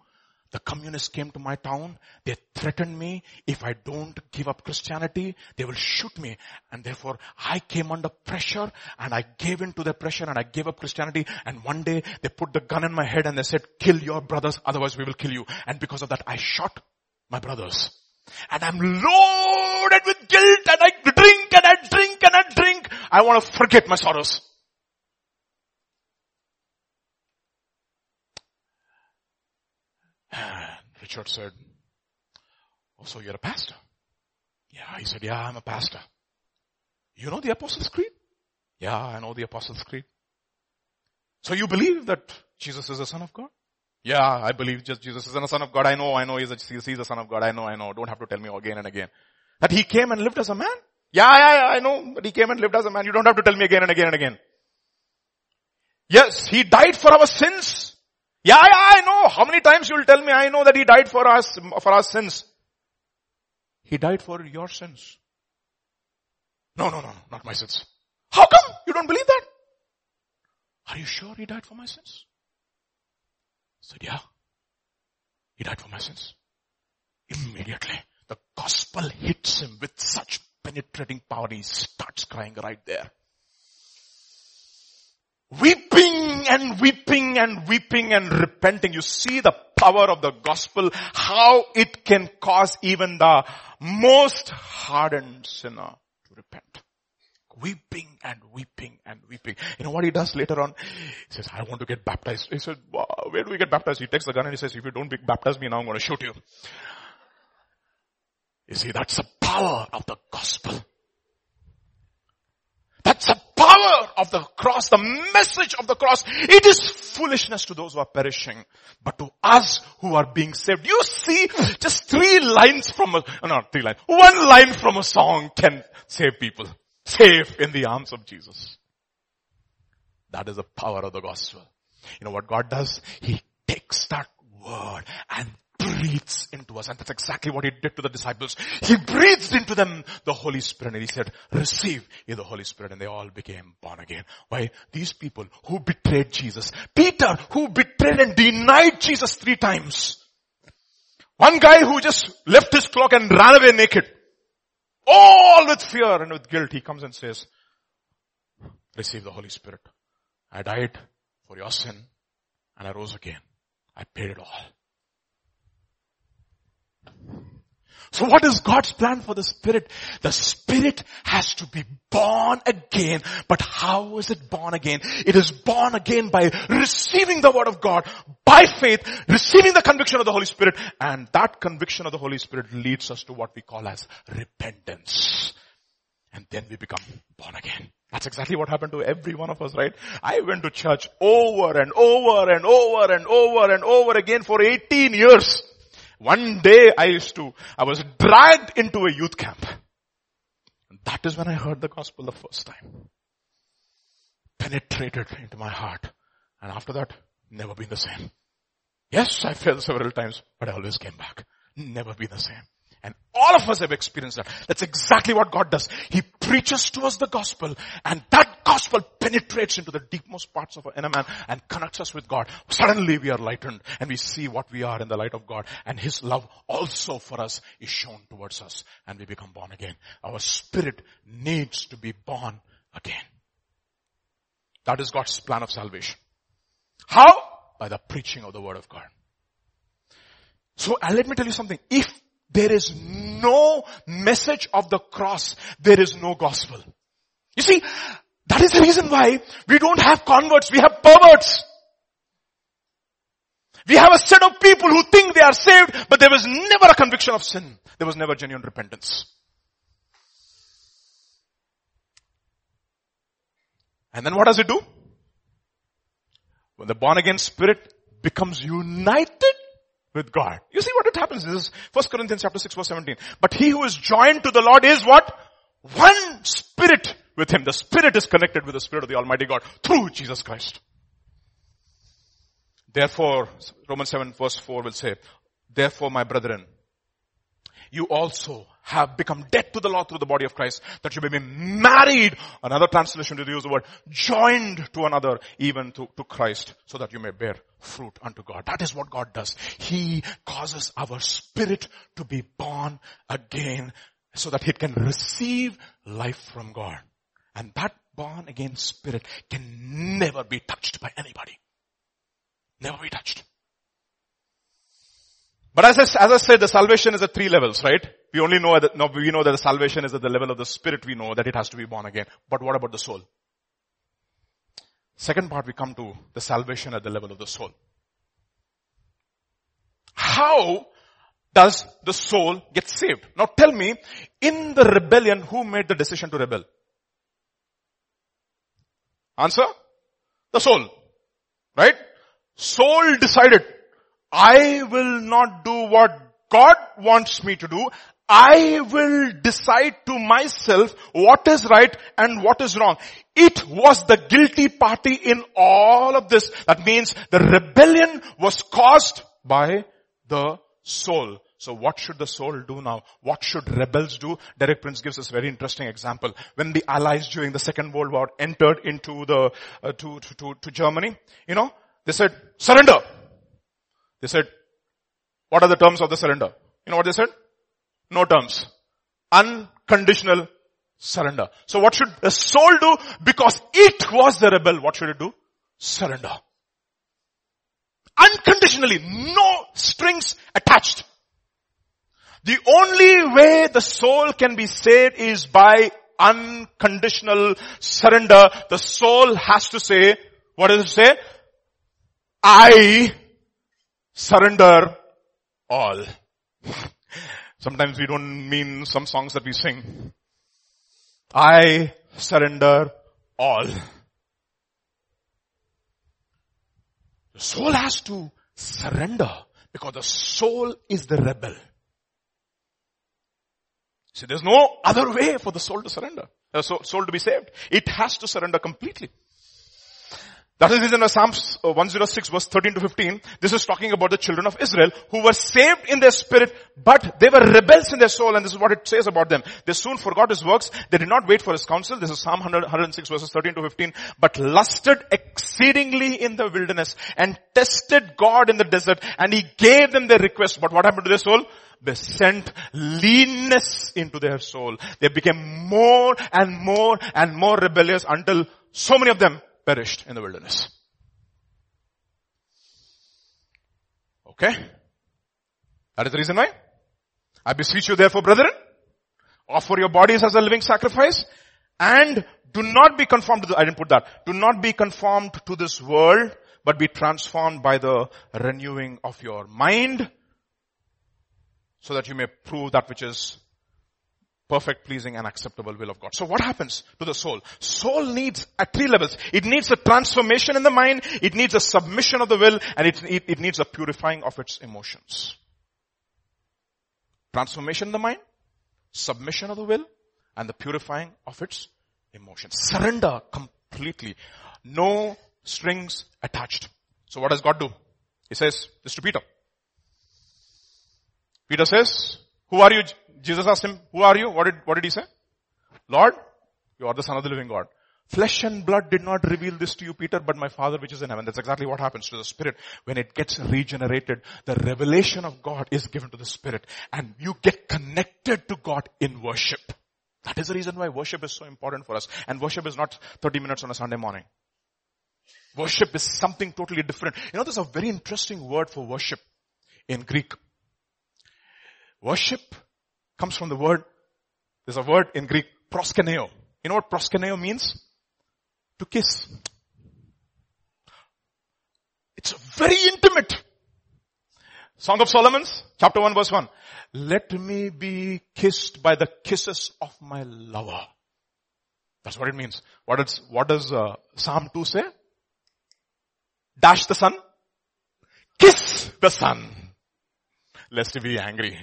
the communists came to my town. They threatened me. If I don't give up Christianity, they will shoot me. And therefore I came under pressure and I gave in to their pressure and I gave up Christianity. And one day they put the gun in my head and they said, kill your brothers, otherwise we will kill you. And because of that I shot my brothers. And I'm loaded with guilt and I I want to forget my sorrows. *sighs* And Richard said, Oh, so you're a pastor? Yeah, he said, yeah, I'm a pastor. You know the Apostles' Creed? Yeah, I know the Apostles' Creed. So you believe that Jesus is the Son of God? Yeah, I believe just Jesus is the Son of God. I know, I know he's, a, he's the Son of God. I know, I know. Don't have to tell me again and again. That he came and lived as a man? Yeah, yeah, yeah, I know that he came and lived as a man. You don't have to tell me again and again and again. Yes, he died for our sins. Yeah, yeah, I know. How many times you'll tell me I know that he died for us, for our sins. He died for your sins. No, no, no, no, not my sins. How come you don't believe that? Are you sure he died for my sins? I said, yeah. He died for my sins. Immediately, the gospel hits him with such penetrating power. He starts crying right there weeping and weeping and weeping and repenting. You see the power of the gospel, how it can cause even the most hardened sinner to repent. Weeping and weeping and weeping. You know what he does later on? He says, I want to get baptized. He said, where do we get baptized? He takes the gun and he says, if you don't baptize me now, I'm going to shoot you. You see, that's the power of the gospel. That's the power of the cross, the message of the cross. It is foolishness to those who are perishing, but to us who are being saved. You see, just three lines from a, not three lines, one line from a song can save people. Safe in the arms of Jesus. That is the power of the gospel. You know what God does? He takes that word and breathes into us. And that's exactly what he did to the disciples. He breathed into them the Holy Spirit and he said, receive ye the Holy Spirit and they all became born again. Why? These people who betrayed Jesus. Peter who betrayed and denied Jesus three times. One guy who just left his cloak and ran away naked. All with fear and with guilt. He comes and says, receive the Holy Spirit. I died for your sin and I rose again. I paid it all. So what is God's plan for the Spirit? The Spirit has to be born again. But how is it born again? It is born again by receiving the Word of God, by faith, receiving the conviction of the Holy Spirit, and that conviction of the Holy Spirit leads us to what we call as repentance. And then we become born again. That's exactly what happened to every one of us, right? I went to church over and over and over and over and over again for 18 years. One day I used to, I was dragged into a youth camp. That is when I heard the gospel the first time. Penetrated into my heart. And after that, never been the same. Yes, I fell several times, but I always came back. Never been the same. And all of us have experienced that. That's exactly what God does. He preaches to us the gospel and that gospel penetrates into the deepmost parts of our inner man and connects us with God. Suddenly we are lightened and we see what we are in the light of God and His love also for us is shown towards us and we become born again. Our spirit needs to be born again. That is God's plan of salvation. How? By the preaching of the word of God. So uh, let me tell you something. If there is no message of the cross. There is no gospel. You see, that is the reason why we don't have converts. We have perverts. We have a set of people who think they are saved, but there was never a conviction of sin. There was never genuine repentance. And then what does it do? When the born again spirit becomes united with God. You see what it happens. This is 1 Corinthians chapter 6 verse 17. But he who is joined to the Lord is what? One spirit with him. The spirit is connected with the spirit of the Almighty God through Jesus Christ. Therefore, Romans 7 verse 4 will say, therefore my brethren, you also have become dead to the law through the body of Christ, that you may be married, another translation to use the word, joined to another, even to, to Christ, so that you may bear fruit unto God. That is what God does. He causes our spirit to be born again, so that it can receive life from God. And that born again spirit can never be touched by anybody. Never be touched. But as I, as I said, the salvation is at three levels, right? We only know that, no, we know that the salvation is at the level of the spirit. We know that it has to be born again. But what about the soul? Second part, we come to the salvation at the level of the soul. How does the soul get saved? Now tell me, in the rebellion, who made the decision to rebel? Answer? The soul. Right? Soul decided, I will not do what God wants me to do. I will decide to myself what is right and what is wrong. It was the guilty party in all of this. That means the rebellion was caused by the soul. So what should the soul do now? What should rebels do? Derek Prince gives us a very interesting example. When the Allies during the Second World War entered into the, uh, to, to, to Germany, you know, they said, surrender. They said, what are the terms of the surrender? You know what they said? No terms. Unconditional surrender. So what should the soul do? Because it was the rebel, what should it do? Surrender. Unconditionally, no strings attached. The only way the soul can be saved is by unconditional surrender. The soul has to say, what does it say? I surrender all. Sometimes we don't mean some songs that we sing. I surrender all. The soul has to surrender because the soul is the rebel. See, there's no other way for the soul to surrender, uh, the soul to be saved. It has to surrender completely. That is the Psalms uh, 106 verse 13 to 15, this is talking about the children of Israel who were saved in their spirit, but they were rebels in their soul and this is what it says about them. They soon forgot his works. They did not wait for his counsel. This is Psalm 100, 106 verses 13 to 15, but lusted exceedingly in the wilderness and tested God in the desert and he gave them their request. But what happened to their soul? They sent leanness into their soul. They became more and more and more rebellious until so many of them perished in the wilderness. Okay? That is the reason why. I beseech you therefore brethren, offer your bodies as a living sacrifice and do not be conformed to the, I didn't put that, do not be conformed to this world, but be transformed by the renewing of your mind so that you may prove that which is perfect, pleasing and acceptable will of God. So what happens to the soul? Soul needs at three levels. It needs a transformation in the mind, it needs a submission of the will, and it, it, it needs a purifying of its emotions. Transformation in the mind, submission of the will, and the purifying of its emotions. Surrender completely. No strings attached. So what does God do? He says this to Peter. Peter says, who are you, Jesus asked him, who are you? What did, what did he say? Lord, you are the son of the living God. Flesh and blood did not reveal this to you, Peter, but my Father which is in heaven. That's exactly what happens to the Spirit. When it gets regenerated, the revelation of God is given to the Spirit and you get connected to God in worship. That is the reason why worship is so important for us. And worship is not 30 minutes on a Sunday morning. Worship is something totally different. You know, there's a very interesting word for worship in Greek. Worship comes from the word, there's a word in Greek, proskuneo. You know what proskuneo means? To kiss. It's very intimate. Song of Solomon's, chapter 1 verse 1. Let me be kissed by the kisses of my lover. That's what it means. What does, what does uh, Psalm 2 say? Dash the Son. Kiss the Son. Lest he be angry.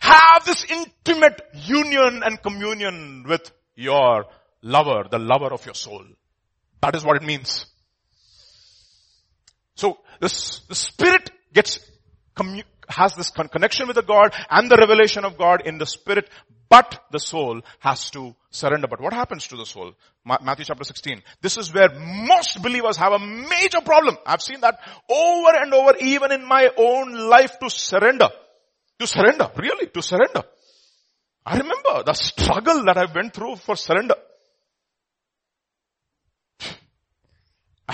Have this intimate union and communion with your lover, the lover of your soul. That is what it means. So this, the spirit gets commu- has this connection with the God and the revelation of God in the spirit, but the soul has to surrender. But what happens to the soul? Matthew chapter 16. This is where most believers have a major problem. I've seen that over and over even in my own life to surrender. To surrender. Really, to surrender. I remember the struggle that I went through for surrender. *laughs*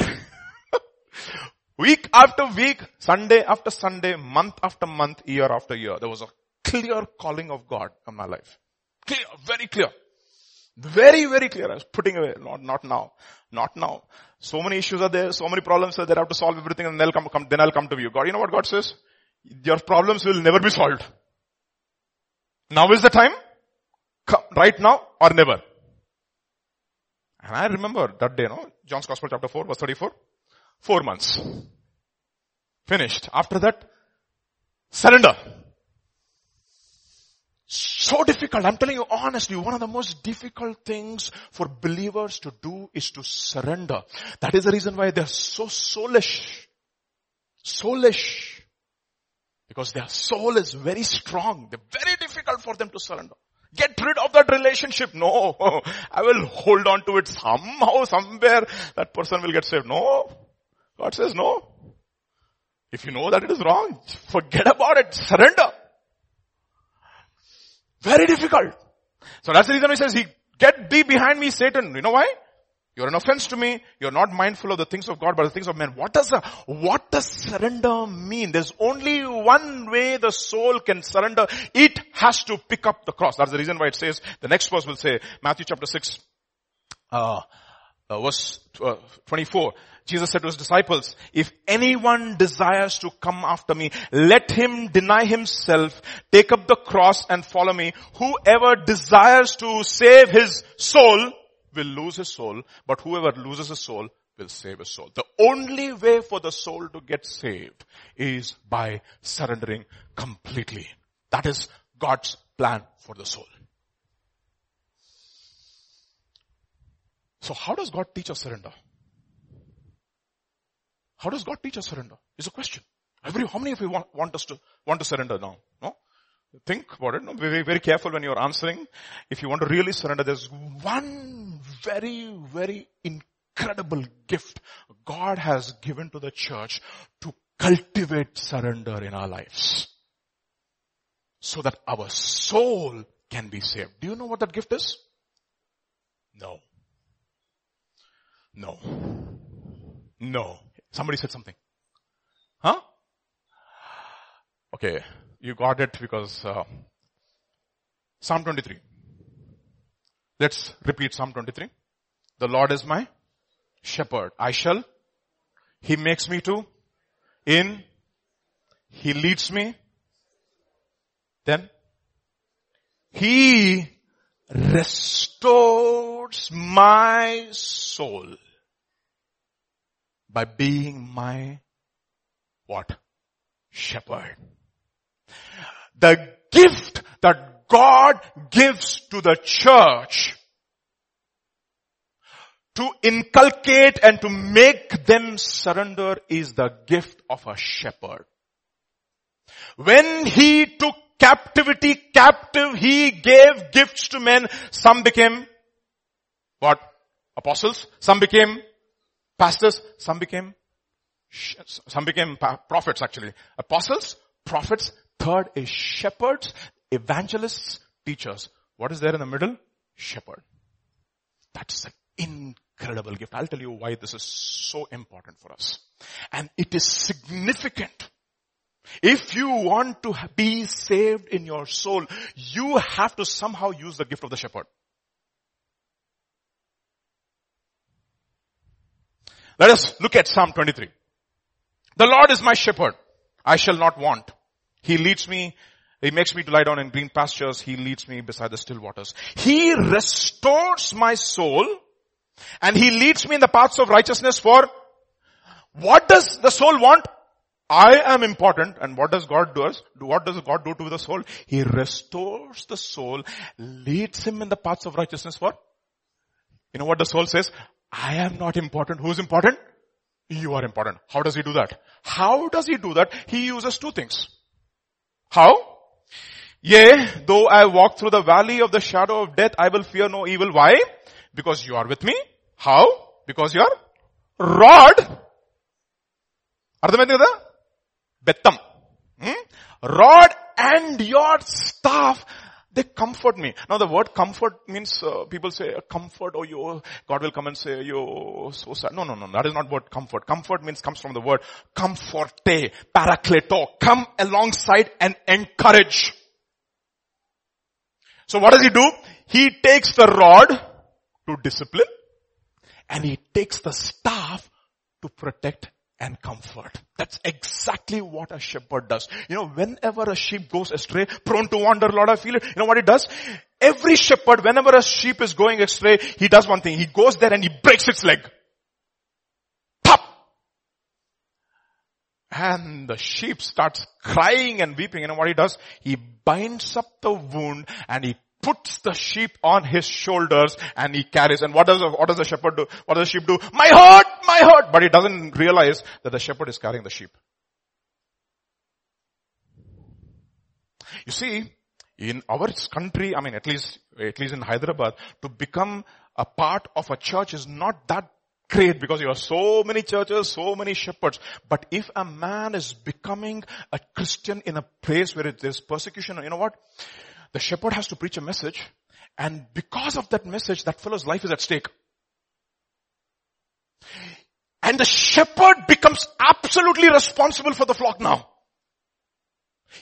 week after week, Sunday after Sunday, month after month, year after year, there was a clear calling of God on my life. Clear, very clear. Very, very clear. I was putting away. Not, not now. Not now. So many issues are there. So many problems are there. I have to solve everything and then I'll come, come, then I'll come to you. God, you know what God says? Your problems will never be solved. Now is the time? Come, Right now or never? And I remember that day, no? John's Gospel chapter 4 verse 34. Four months. Finished. After that, surrender. So difficult. I'm telling you honestly, one of the most difficult things for believers to do is to surrender. That is the reason why they're so soulish. Soulish. Because their soul is very strong. They're very difficult for them to surrender. Get rid of that relationship. No. *laughs* I will hold on to it somehow, somewhere that person will get saved. No. God says no. If you know that it is wrong, forget about it. Surrender. Very difficult. So that's the reason he says, he, get thee behind me, Satan. You know why? You're an offense to me. You're not mindful of the things of God, but the things of men. What does a, what does surrender mean? There's only one way the soul can surrender. It has to pick up the cross. That's the reason why it says, the next verse will say, Matthew chapter 6, uh, uh, verse uh, 24. Jesus said to his disciples, if anyone desires to come after me, let him deny himself, take up the cross and follow me. Whoever desires to save his soul will lose his soul, but whoever loses his soul will save his soul. The only way for the soul to get saved is by surrendering completely. That is God's plan for the soul. So how does God teach us surrender? How does God teach us surrender? Is a question. Every, how many of you want, want us to, want to surrender now? No? Think about it. No? Be very, careful when you're answering. If you want to really surrender, there's one very, very incredible gift God has given to the church to cultivate surrender in our lives. So that our soul can be saved. Do you know what that gift is? No. No. No. Somebody said something. Huh? Okay, you got it because uh, Psalm 23. Let's repeat Psalm 23. The Lord is my shepherd. I shall. He makes me to. In. He leads me. Then. He restores my soul by being my what? Shepherd. The gift that God gives to the church to inculcate and to make them surrender is the gift of a shepherd. When he took captivity captive, he gave gifts to men. Some became what? Apostles. Some became pastors, some became, some became prophets actually. Apostles, prophets, third is shepherds, evangelists, teachers. What is there in the middle? Shepherd. That's an incredible gift. I'll tell you why this is so important for us. And it is significant. If you want to be saved in your soul, you have to somehow use the gift of the shepherd. Let us look at Psalm 23. The Lord is my shepherd. I shall not want. He leads me, he makes me to lie down in green pastures. He leads me beside the still waters. He restores my soul and he leads me in the paths of righteousness for what does the soul want? I am important and what does God do? Us? What does God do to the soul? He restores the soul, leads him in the paths of righteousness for? You know what the soul says? I am not important. Who's important? You are important. How does he do that? How does he do that? He uses two things. How? Yea, though I walk through the valley of the shadow of death, I will fear no evil. Why? Because you are with me. How? Because your rod. అర్థమైంది కదా బెత్తం rod and your staff they comfort me. Now the word comfort means uh, people say comfort Oh, you, God will come and say you so sad. No, no, no, that is not what comfort. Comfort means comes from the word comforte, parakleto, come alongside and encourage. So what does he do? He takes the rod to discipline and he takes the staff to protect and comfort. That's exactly what a shepherd does. You know, whenever a sheep goes astray, prone to wander, Lord, I feel it. You know what it does? Every shepherd, whenever a sheep is going astray, he does one thing. He goes there and he breaks its leg. Pop! And the sheep starts crying and weeping. You know what he does? He binds up the wound and he puts the sheep on his shoulders and he carries. And what does, what does the shepherd do? What does the sheep do? My hurt, my hurt. But he doesn't realize that the shepherd is carrying the sheep. You see, in our country, I mean, at least, at least in Hyderabad, to become a part of a church is not that great because you have so many churches, so many shepherds. But if a man is becoming a Christian in a place where there's persecution, you know what? The shepherd has to preach a message and because of that message, that fellow's life is at stake. And the shepherd becomes absolutely responsible for the flock now.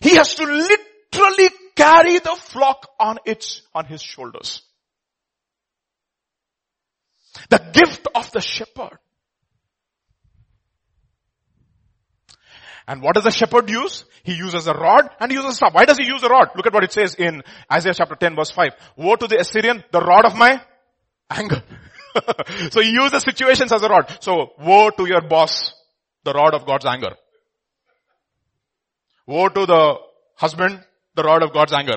He has to literally carry the flock on its, on his shoulders. The gift of the shepherd. And what does the shepherd use? He uses a rod and he uses a staff. Why does he use a rod? Look at what it says in Isaiah chapter 10 verse 5. Woe to the Assyrian, the rod of my anger. *laughs* so he uses situations as a rod. So woe to your boss, the rod of God's anger. Woe to the husband, the rod of God's anger.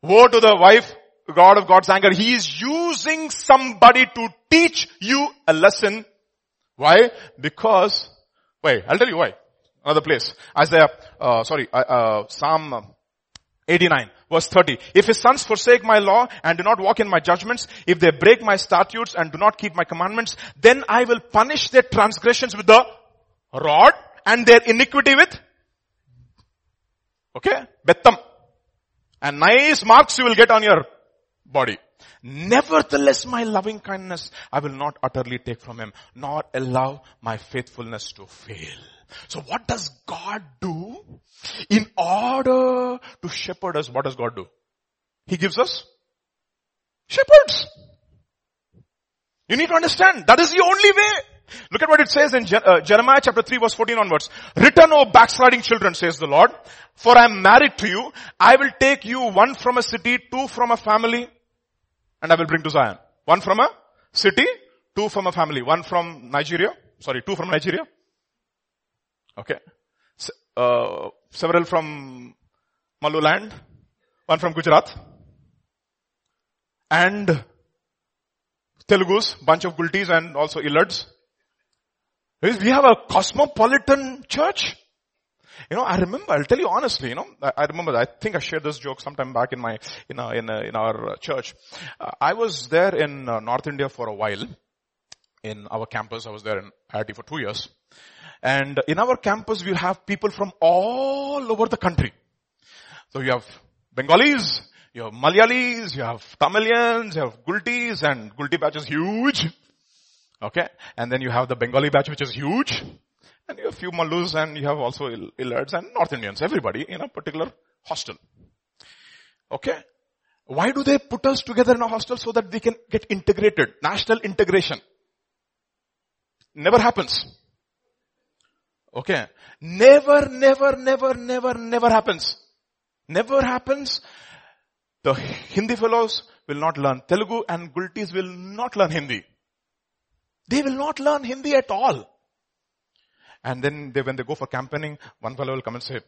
Woe to the wife, God of God's anger. He is using somebody to teach you a lesson. Why? Because, wait, I'll tell you why. Another place. Isaiah, uh, sorry, uh, uh, Psalm 89 verse 30. If his sons forsake my law and do not walk in my judgments, if they break my statutes and do not keep my commandments, then I will punish their transgressions with the rod and their iniquity with, okay, bettam. And nice marks you will get on your body. Nevertheless, my loving kindness I will not utterly take from him, nor allow my faithfulness to fail. So what does God do? In order to shepherd us, what does God do? He gives us shepherds. You need to understand, that is the only way. Look at what it says in uh, Jeremiah chapter 3 verse 14 onwards. Return O backsliding children, says the Lord, for I am married to you. I will take you one from a city, two from a family, and I will bring to Zion. One from a city, two from a family. One from Nigeria, sorry, two from Nigeria. Okay. Uh, several from Maluland, one from Gujarat, and Telugus, bunch of Gultis and also Illards. We have a cosmopolitan church. You know, I remember, I'll tell you honestly, you know, I, I remember, I think I shared this joke sometime back in my, in, a, in, a, in our church. Uh, I was there in uh, North India for a while in our campus. I was there in IIT for two years. And in our campus, we have people from all over the country. So you have Bengalis, you have Malayalis, you have Tamilians, you have Gultis, and Gulti batch is huge. Okay? And then you have the Bengali batch which is huge. And have few Malus and you have also Illards and North Indians, everybody in a particular hostel. Okay? Why do they put us together in a hostel so that we can get integrated? National integration. Never happens. Okay. Never, never, never, never, never happens. Never happens. The Hindi fellows will not learn Telugu and Gultis will not learn Hindi. They will not learn Hindi at all. And then they, when they go for campaigning, one fellow will come and say,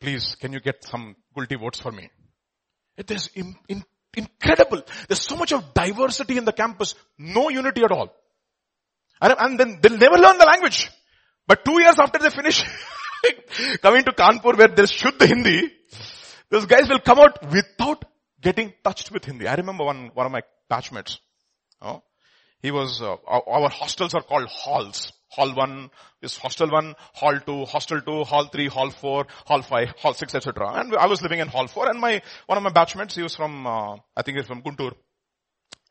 please, can you get some Gulti votes for me? It is in, in, incredible. There's so much of diversity in the campus. No unity at all. And, and then they'll never learn the language. But two years after they finish, *laughs* coming to Kanpur where there's Shuddha Hindi, those guys will come out without getting touched with Hindi. I remember one, one of my batchmates. Oh, he was, uh, our, our hostels are called halls. Hall 1 is hostel 1, hall 2, hostel 2, hall 3, hall 4, hall 5, hall 6, etc. And I was living in hall 4 and my, one of my batchmates, he was from, uh, I think he's from Guntur.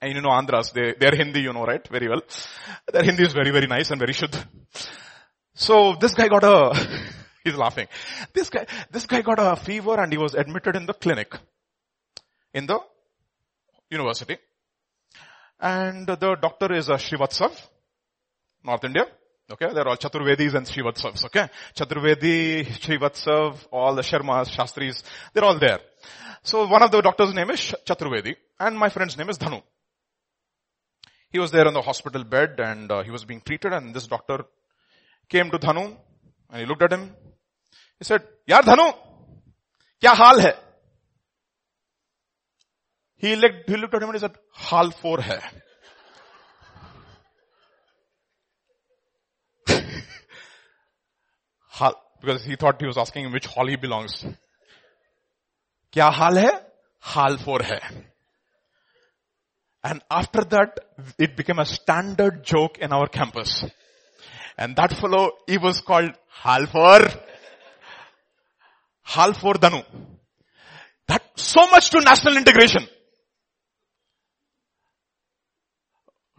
And you know Andhras, they, they're Hindi, you know, right? Very well. Their Hindi is very, very nice and very should. So this guy got a, *laughs* he's laughing. This guy, this guy got a fever and he was admitted in the clinic. In the university. And the doctor is a Srivatsav, North India. Okay, they're all Chaturvedis and Srivatsavs, okay? Chaturvedi, Srivatsav, all the Sharmas, Shastris, they're all there. So one of the doctor's name is Chaturvedi and my friend's name is Dhanu. He was there on the hospital bed and uh, he was being treated and this doctor came to Dhanu and he looked at him. He said, Yaar Dhanu, kya haal hai? He looked, he looked at him and he said, Hal 4 hai. hal, because he thought he was asking him which hall he belongs. Kya hal hai? Hal 4 hai. And after that, it became a standard joke in our campus. And that fellow, he was called Halfor. Halfor Dhanu. That so much to national integration.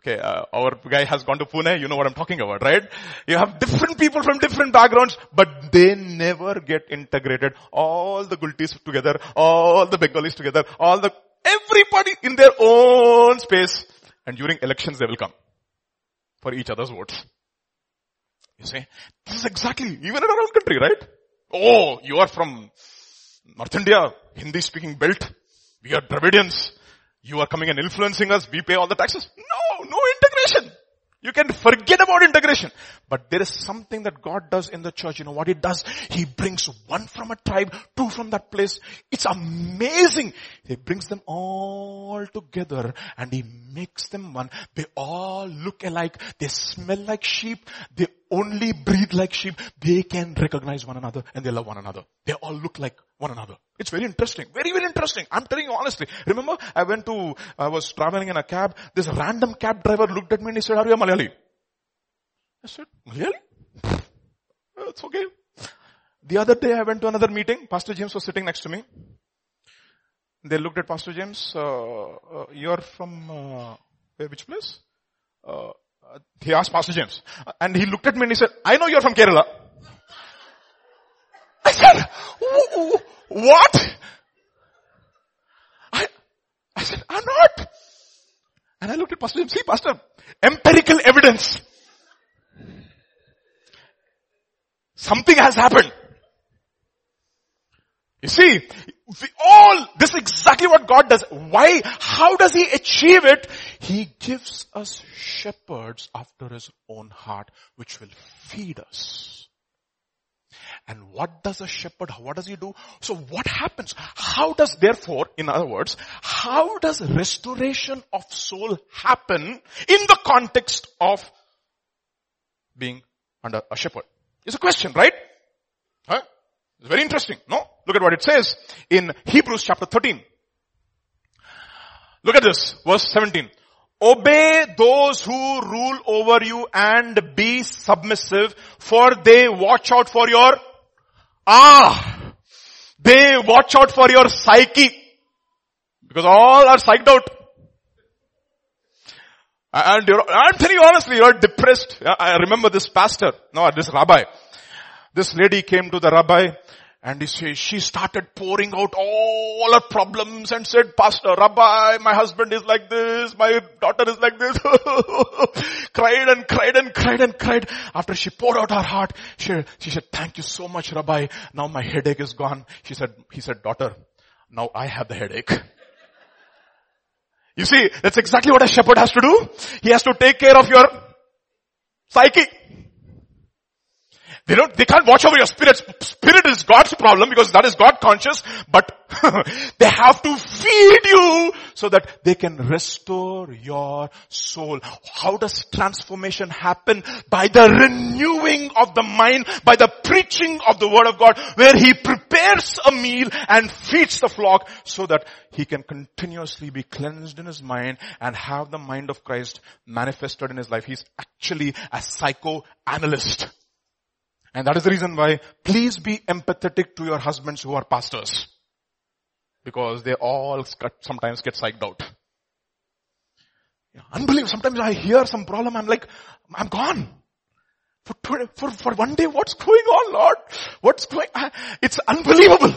Okay, uh, our guy has gone to Pune, you know what I'm talking about, right? You have different people from different backgrounds, but they never get integrated. All the Gultis together, all the Bengalis together, all the, everybody in their own space. And during elections they will come for each other's votes. You see, this is exactly, even in our own country, right? Oh, you are from North India, Hindi speaking belt. We are Dravidians. You are coming and influencing us. We pay all the taxes. No, no integration. You can forget about integration. But there is something that God does in the church. You know what He does? He brings one from a tribe, two from that place. It's amazing. He brings them all together and He makes them one. They all look alike. They smell like sheep. They only breathe like sheep. They can recognize one another and they love one another. They all look like one another. It's very interesting. Very, very interesting. I'm telling you honestly. Remember, I went to, I was traveling in a cab. This random cab driver looked at me and he said, are you a Malayali? I said, Malayali? *laughs* It's okay. The other day I went to another meeting. Pastor James was sitting next to me. They looked at Pastor James. Uh, uh, you're from uh, which place? He asked Pastor James. And he looked at me and he said, I know you're from Kerala. I said, what? I, I said, I'm not. And I looked at Pastor James. See, Pastor, empirical evidence. Something has happened. You see, all, this is exactly what God does. Why? How does He achieve it? He gives us shepherds after His own heart, which will feed us. And what does a shepherd, what does he do? So what happens? How does therefore, in other words, how does restoration of soul happen in the context of being under a shepherd? It's a question, right? Huh? It's very interesting, no? Look at what it says in Hebrews chapter 13. Look at this, verse 17. Obey those who rule over you and be submissive for they watch out for your, ah, they watch out for your psyche. Because all are psyched out. And you're, I'm telling you honestly, you're depressed. I remember this pastor, no, this rabbi. This lady came to the rabbi and she, she started pouring out all her problems and said, Pastor, Rabbi, my husband is like this, my daughter is like this. *laughs* cried and cried and cried and cried. After she poured out her heart, she, she said, thank you so much, Rabbi. Now my headache is gone. She said, he said, daughter, now I have the headache. You see, that's exactly what a shepherd has to do. He has to take care of your psyche. They don't, they can't watch over your spirit. Spirit is God's problem because that is God conscious, but *laughs* they have to feed you so that they can restore your soul. How does transformation happen? By the renewing of the mind, by the preaching of the word of God, where he prepares a meal and feeds the flock so that he can continuously be cleansed in his mind and have the mind of Christ manifested in his life. He's actually a psychoanalyst. And that is the reason why please be empathetic to your husbands who are pastors. Because they all sometimes get psyched out. Unbelievable. Sometimes I hear some problem, I'm like, I'm gone. For, for, for one day, what's going on, Lord? What's going, on? it's unbelievable.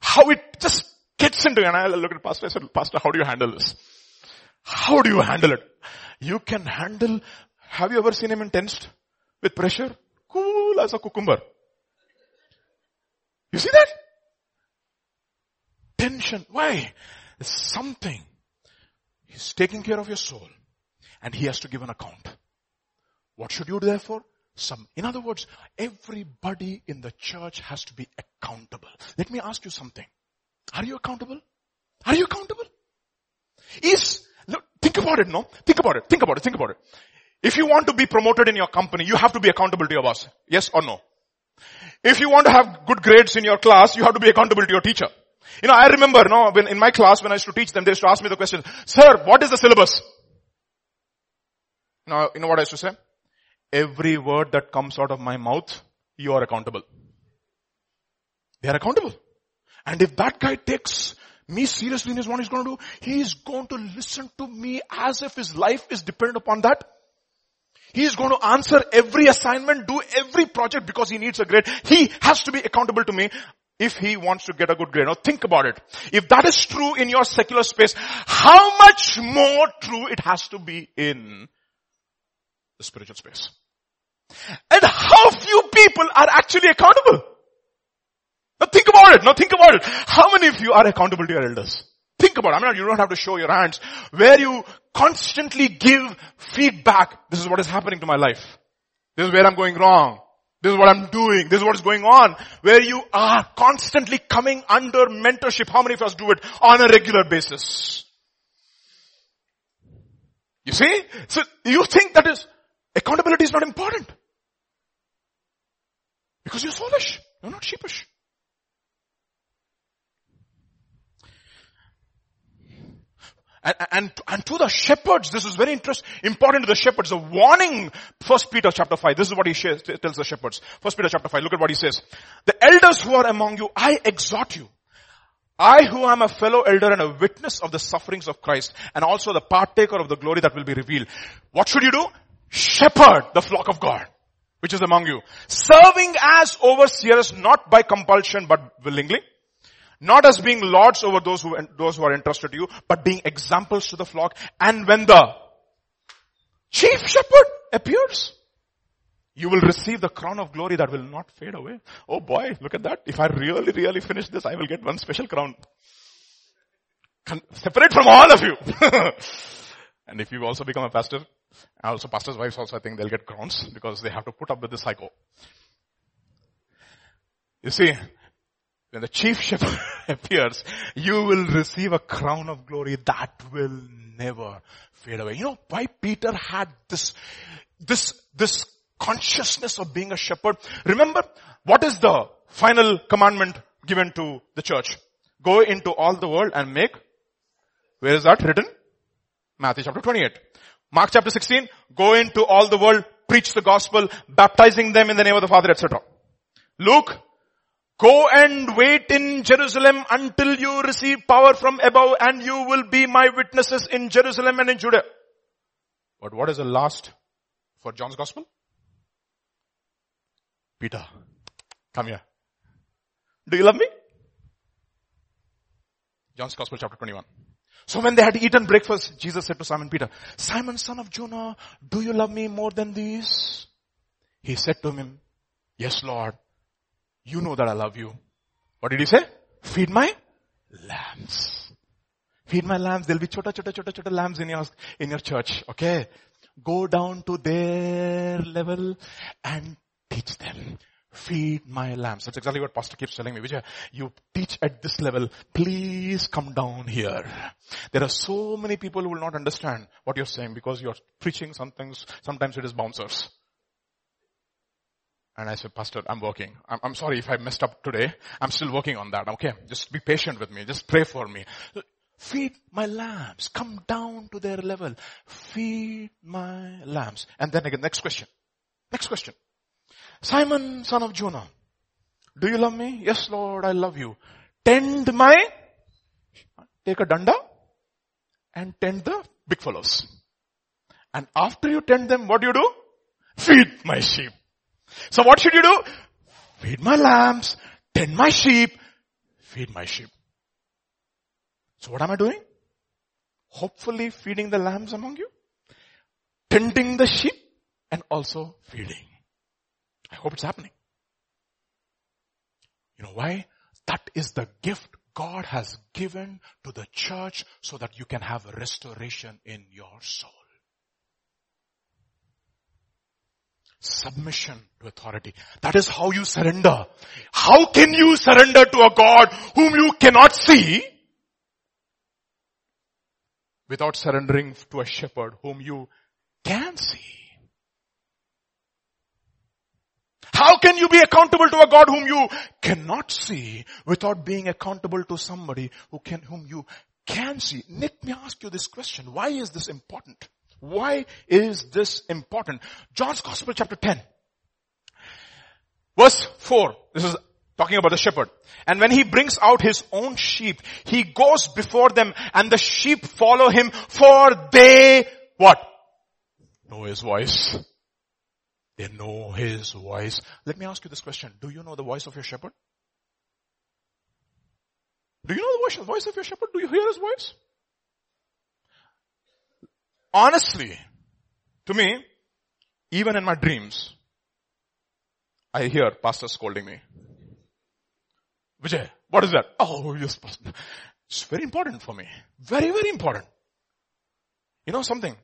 How it just gets into, you. and I look at Pastor, I said, Pastor, how do you handle this? How do you handle it? You can handle, have you ever seen him intensed with pressure? As a cucumber. You see that? Tension. Why? Something. He's taking care of your soul and he has to give an account. What should you do therefore? Some, in other words, everybody in the church has to be accountable. Let me ask you something. Are you accountable? Are you accountable? Is, look, think about it, no? Think about it, think about it, think about it. If you want to be promoted in your company, you have to be accountable to your boss. Yes or no? If you want to have good grades in your class, you have to be accountable to your teacher. You know, I remember, no, when in my class, when I used to teach them, they used to ask me the question, Sir, what is the syllabus? Now, you know what I used to say? Every word that comes out of my mouth, you are accountable. They are accountable. And if that guy takes me seriously in his what he's going to do, he is going to listen to me as if his life is dependent upon that. He is going to answer every assignment, do every project because he needs a grade. He has to be accountable to me if he wants to get a good grade. Now think about it. If that is true in your secular space, how much more true it has to be in the spiritual space. And how few people are actually accountable. Now think about it. Now think about it. How many of you are accountable to your elders? Think about it. I mean, you don't have to show your hands. Where you constantly give feedback. This is what is happening to my life. This is where I'm going wrong. This is what I'm doing. This is what is going on. Where you are constantly coming under mentorship. How many of us do it on a regular basis? You see? So you think that is, accountability is not important. Because you're foolish. You're not sheepish. And, and, and to the shepherds, this is very interesting, important to the shepherds, a warning. First Peter chapter 5, this is what he shares, tells the shepherds. First Peter chapter 5, look at what he says. The elders who are among you, I exhort you. I who am a fellow elder and a witness of the sufferings of Christ and also the partaker of the glory that will be revealed. What should you do? Shepherd the flock of God, which is among you. Serving as overseers, not by compulsion, but willingly not as being lords over those who, those who are entrusted to you, but being examples to the flock. And when the chief shepherd appears, you will receive the crown of glory that will not fade away. Oh boy, look at that. If I really, really finish this, I will get one special crown. Separate from all of you. *laughs* and if you also become a pastor, also pastors' wives also, I think they'll get crowns because they have to put up with the psycho. You see, when the chief shepherd *laughs* appears, you will receive a crown of glory that will never fade away. You know why Peter had this, this, this consciousness of being a shepherd? Remember, what is the final commandment given to the church? Go into all the world and make, where is that written? Matthew chapter 28. Mark chapter 16, go into all the world, preach the gospel, baptizing them in the name of the Father, etc. Luke Go and wait in Jerusalem until you receive power from above and you will be my witnesses in Jerusalem and in Judea. But what is the last for John's gospel? Peter, come here. Do you love me? John's gospel chapter 21. So when they had eaten breakfast, Jesus said to Simon Peter, Simon son of Jonah, do you love me more than these? He said to him, yes Lord, you know that I love you. What did he say? Feed my lambs. Feed my lambs. There'll be chota chota chota chota lambs in your, in your church. Okay. Go down to their level and teach them. Feed my lambs. That's exactly what pastor keeps telling me. Vijay, you teach at this level. Please come down here. There are so many people who will not understand what you're saying because you're preaching some things. Sometimes it is bouncers. And I said, Pastor, I'm working. I'm, I'm, sorry if I messed up today. I'm still working on that. Okay. Just be patient with me. Just pray for me. Feed my lambs. Come down to their level. Feed my lambs. And then again, next question. Next question. Simon, son of Jonah, do you love me? Yes, Lord, I love you. Tend my, take a danda and tend the big fellows. And after you tend them, what do you do? Feed my sheep. So what should you do? Feed my lambs, tend my sheep, feed my sheep. So what am I doing? Hopefully feeding the lambs among you, tending the sheep, and also feeding. I hope it's happening. You know why? That is the gift God has given to the church so that you can have restoration in your soul. Submission to authority. That is how you surrender. How can you surrender to a God whom you cannot see without surrendering to a shepherd whom you can see? How can you be accountable to a God whom you cannot see without being accountable to somebody who can, whom you can see? Let me ask you this question. Why is this important? Why is this important? John's Gospel chapter 10. Verse 4. This is talking about the shepherd. And when he brings out his own sheep, he goes before them and the sheep follow him for they, what? Know his voice. They know his voice. Let me ask you this question. Do you know the voice of your shepherd? Do you know the voice of your shepherd? Do you hear his voice? Honestly, to me, even in my dreams, I hear pastor scolding me. Vijay, what is that? Oh, yes, pastor. It's very important for me. Very, very important. You know something?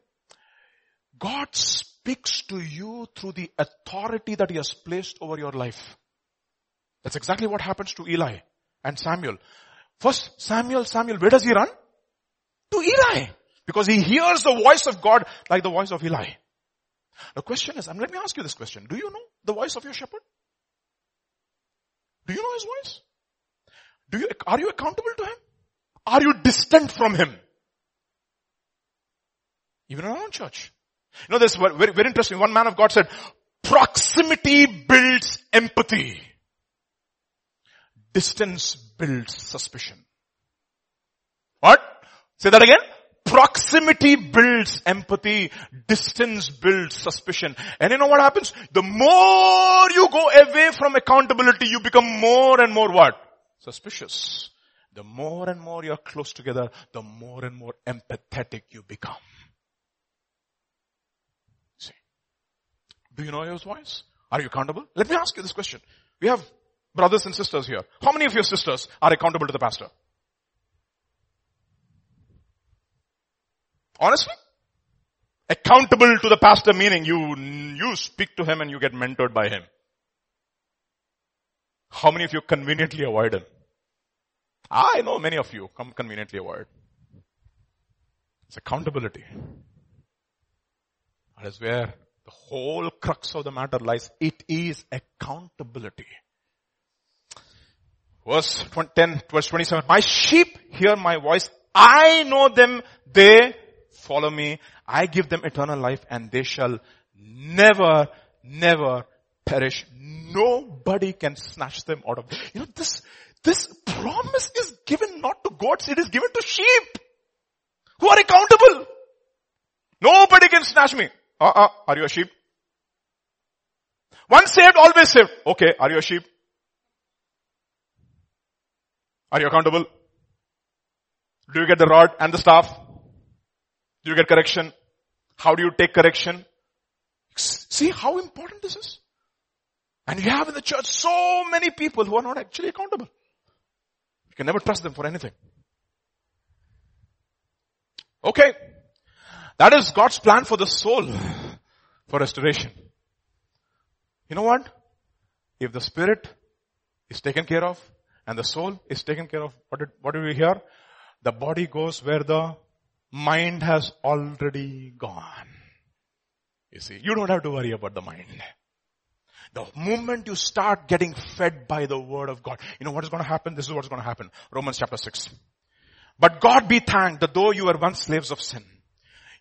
God speaks to you through the authority that he has placed over your life. That's exactly what happens to Eli and Samuel. First, Samuel, Samuel, where does he run? To Eli. Because he hears the voice of God like the voice of Eli. The question is, and let me ask you this question. Do you know the voice of your shepherd? Do you know his voice? Do you, are you accountable to him? Are you distant from him? Even in our own church. You know, this very, very interesting. One man of God said, proximity builds empathy. Distance builds suspicion. What? Say that again. Proximity builds empathy. Distance builds suspicion. And you know what happens? The more you go away from accountability, you become more and more what? Suspicious. The more and more you're close together, the more and more empathetic you become. Do you know your voice? Are you accountable? Let me ask you this question. We have brothers and sisters here. How many of your sisters are accountable to the pastor? Honestly? Accountable to the pastor meaning you, you speak to him and you get mentored by him. How many of you conveniently avoid him? I know many of you come conveniently avoid. It's accountability. That is where the whole crux of the matter lies. It is accountability. Verse 10, verse 27. My sheep hear my voice. I know them. They follow me. I give them eternal life and they shall never, never perish. Nobody can snatch them out of, you know, this, this promise is given not to goats, it is given to sheep who are accountable. Nobody can snatch me. Uh-uh. Are you a sheep? Once saved, always saved. Okay. Are you a sheep? Are you accountable? Do you get the rod and the staff? Do you get correction? How do you take correction? See how important this is? And you have in the church so many people who are not actually accountable. You can never trust them for anything. Okay. That is God's plan for the soul, for restoration. You know what? if the spirit is taken care of and the soul is taken care of, what did, what did we hear? The body goes where the mind has already gone. You see, you don't have to worry about the mind. The moment you start getting fed by the word of God, you know what is going to happen? This is what's going to happen. Romans chapter 6. But God be thanked that though you were once slaves of sin,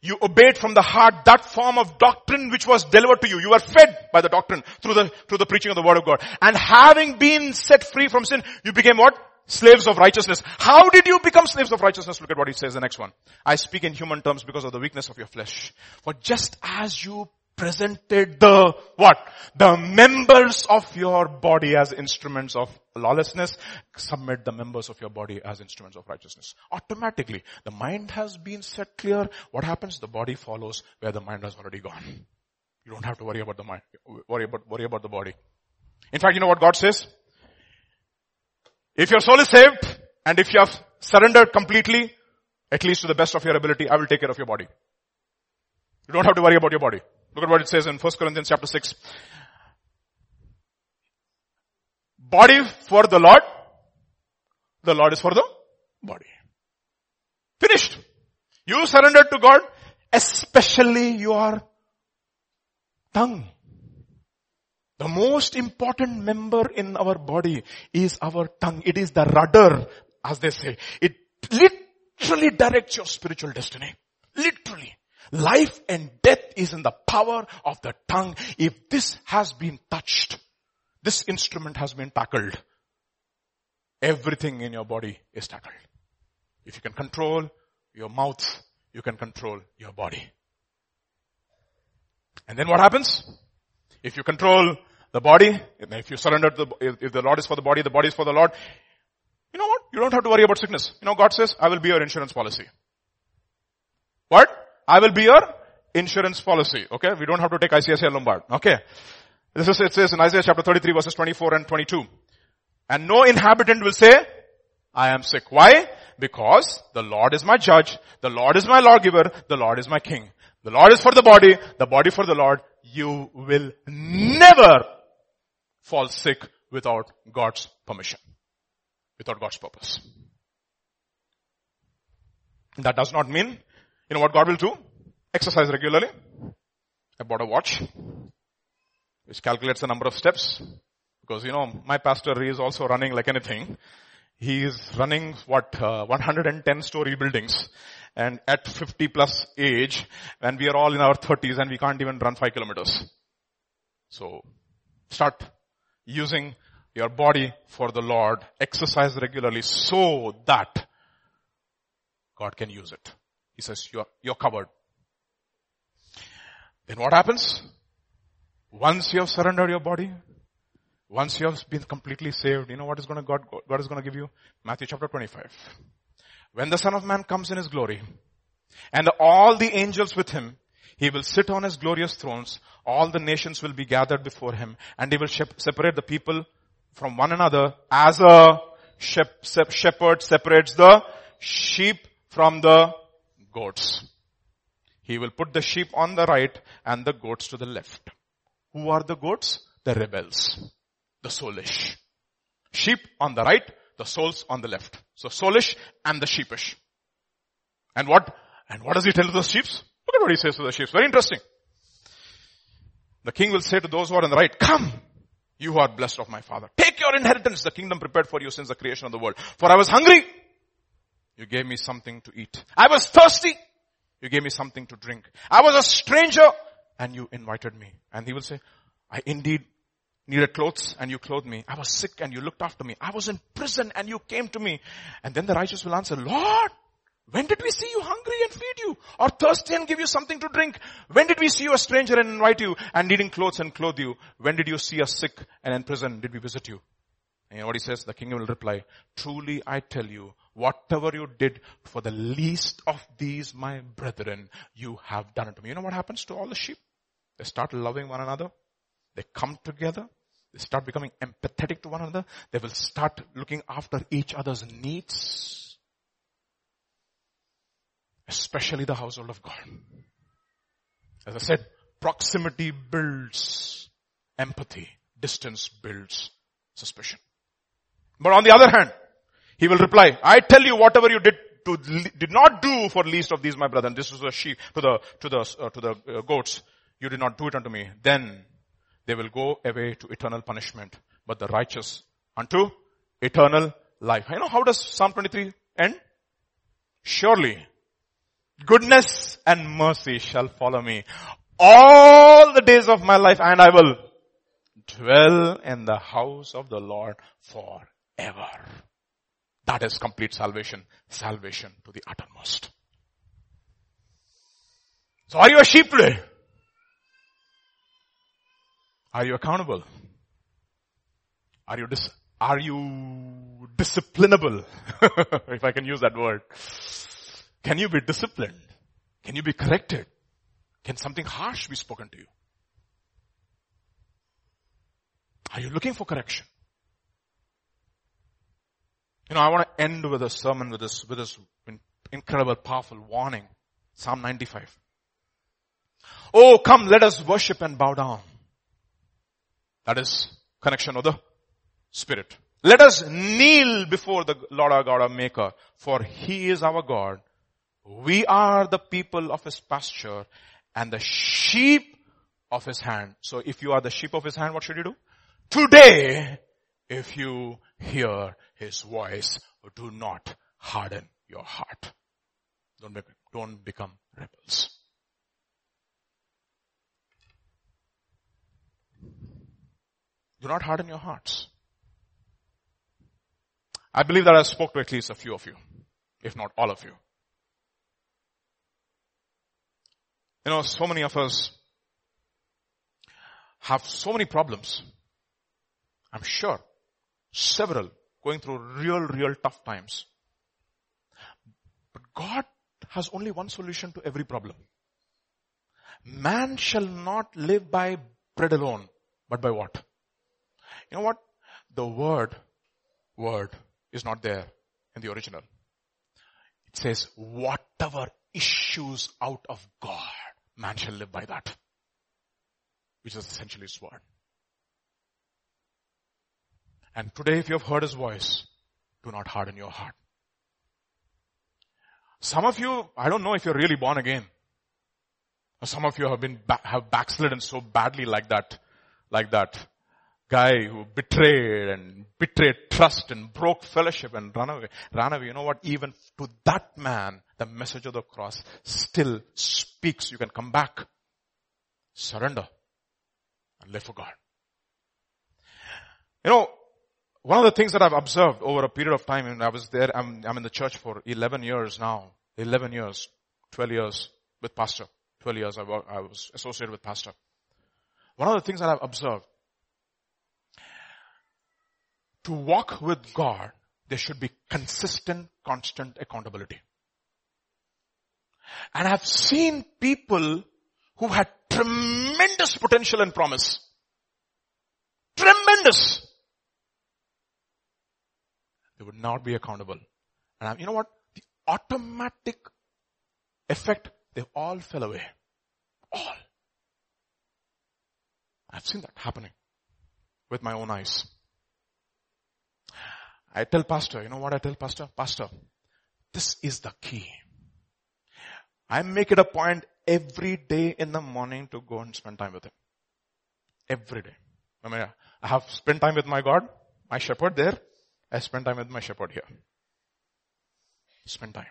you obeyed from the heart that form of doctrine which was delivered to you. You were fed by the doctrine through the, through the preaching of the word of God. And having been set free from sin, you became what? Slaves of righteousness. How did you become slaves of righteousness? Look at what he says the next one. I speak in human terms because of the weakness of your flesh. For just as you presented the what? The members of your body as instruments of lawlessness, submit the members of your body as instruments of righteousness. Automatically, the mind has been set clear. What happens? The body follows where the mind has already gone. You don't have to worry about the mind, worry about, worry about the body. In fact, you know what God says? If your soul is saved, and if you have surrendered completely, at least to the best of your ability, I will take care of your body. You don't have to worry about your body. Look at what it says in 1 Corinthians chapter 6. Body for the Lord. The Lord is for the body. Finished. You surrendered to God, especially your tongue. The most important member in our body is our tongue. It is the rudder, as they say. It literally directs your spiritual destiny. Literally. Life and death is in the power of the tongue. If this has been touched, this instrument has been tackled, everything in your body is tackled. If you can control your mouth, you can control your body. And then what happens? If you control the body, if you surrender to the, if the Lord is for the body, the body is for the Lord, you know what? You don't have to worry about sickness. You know, God says, I will be your insurance policy. What? I will be your insurance policy. Okay? We don't have to take ICICI Lombard. Okay? This is, it says in Isaiah chapter 33 verses 24 and 22. And no inhabitant will say, I am sick. Why? Because the Lord is my judge, the Lord is my lawgiver, the Lord is my king. The Lord is for the body, the body for the Lord. You will never fall sick without God's permission. Without God's purpose. That does not mean you know what God will do? Exercise regularly. I bought a watch which calculates the number of steps because you know my pastor is also running like anything. He is running what uh, 110 story buildings and at 50 plus age when we are all in our 30s and we can't even run 5 kilometers. So start using your body for the Lord. Exercise regularly so that God can use it. He says, you're, you're covered. Then what happens? Once you have surrendered your body, once you have been completely saved, you know what is going to God, God is going to give you? Matthew chapter 25. When the son of man comes in his glory, and all the angels with him, he will sit on his glorious thrones. All the nations will be gathered before him and he will separate the people from one another as a shepherd separates the sheep from the goats. He will put the sheep on the right and the goats to the left. Who are the goats? The rebels. The soulish. Sheep on the right, the souls on the left. So soulish and the sheepish. And what, and what does he tell to the sheep? Look at what he says to the sheep. Very interesting. The king will say to those who are on the right, come, you who are blessed of my father. Take your inheritance, the kingdom prepared for you since the creation of the world. For I was hungry you gave me something to eat. I was thirsty. You gave me something to drink. I was a stranger and you invited me. And he will say, I indeed needed clothes and you clothed me. I was sick and you looked after me. I was in prison and you came to me. And then the righteous will answer, Lord, when did we see you hungry and feed you? Or thirsty and give you something to drink? When did we see you a stranger and invite you and needing clothes and clothe you? When did you see us sick and in prison? Did we visit you? And you know what he says? The king will reply, truly I tell you, whatever you did for the least of these my brethren, you have done it to me. You know what happens to all the sheep? They start loving one another. They come together. Start becoming empathetic to one another. They will start looking after each other's needs. Especially the household of God. As I said, proximity builds empathy, Distance builds suspicion. But on the other hand, he will reply, I tell you whatever you did to, did not do for least of these my brethren. This is the sheep, to the, to the, uh, to the uh, goats. You did not do it unto me. Then they will go away to eternal punishment, but the righteous unto eternal life. You know how does Psalm 23 end? Surely goodness and mercy shall follow me all the days of my life and I will dwell in the house of the Lord forever. That is complete salvation. Salvation to the uttermost. So are you a sheep today? Are you accountable? Are you dis- are you disciplinable? *laughs* if I can use that word. Can you be disciplined? Can you be corrected? Can something harsh be spoken to you? Are you looking for correction? You know, I want to end with a sermon with this, with this incredible, powerful warning. Psalm 95. Oh, come, let us worship and bow down. That is connection of the Spirit. Let us kneel before the Lord our God, our Maker, for He is our God. We are the people of His pasture and the sheep of His hand. So if you are the sheep of His hand, what should you do? Today, if you hear His voice, do not harden your heart. Don't, make, don't become rebels. Do not harden your hearts. I believe that I spoke to at least a few of you, if not all of you. You know, so many of us have so many problems. I'm sure. Several going through real, real tough times. But God has only one solution to every problem. Man shall not live by bread alone, but by what? You know what? The word, word is not there in the original. It says, whatever issues out of God, man shall live by that. Which is essentially his word. And today if you have heard his voice, do not harden your heart. Some of you, I don't know if you're really born again. Some of you have been, have backslidden so badly like that, like that guy who betrayed and betrayed trust and broke fellowship and ran away, ran away. You know what? Even to that man, the message of the cross still speaks. You can come back, surrender, and live for God. You know, one of the things that I've observed over a period of time, and I was there, I'm, I'm in the church for 11 years now, 11 years, 12 years with pastor, 12 years I was associated with pastor. One of the things that I've observed to walk with God, there should be consistent, constant accountability. And I've seen people who had tremendous potential and promise. Tremendous. They would not be accountable. And I, you know what? The automatic effect, they all fell away. All. I've seen that happening with my own eyes. I tell pastor, you know what I tell pastor? Pastor, this is the key. I make it a point every day in the morning to go and spend time with him. Every day. I mean, I have spent time with my God, my shepherd there. I spend time with my shepherd here. Spend time.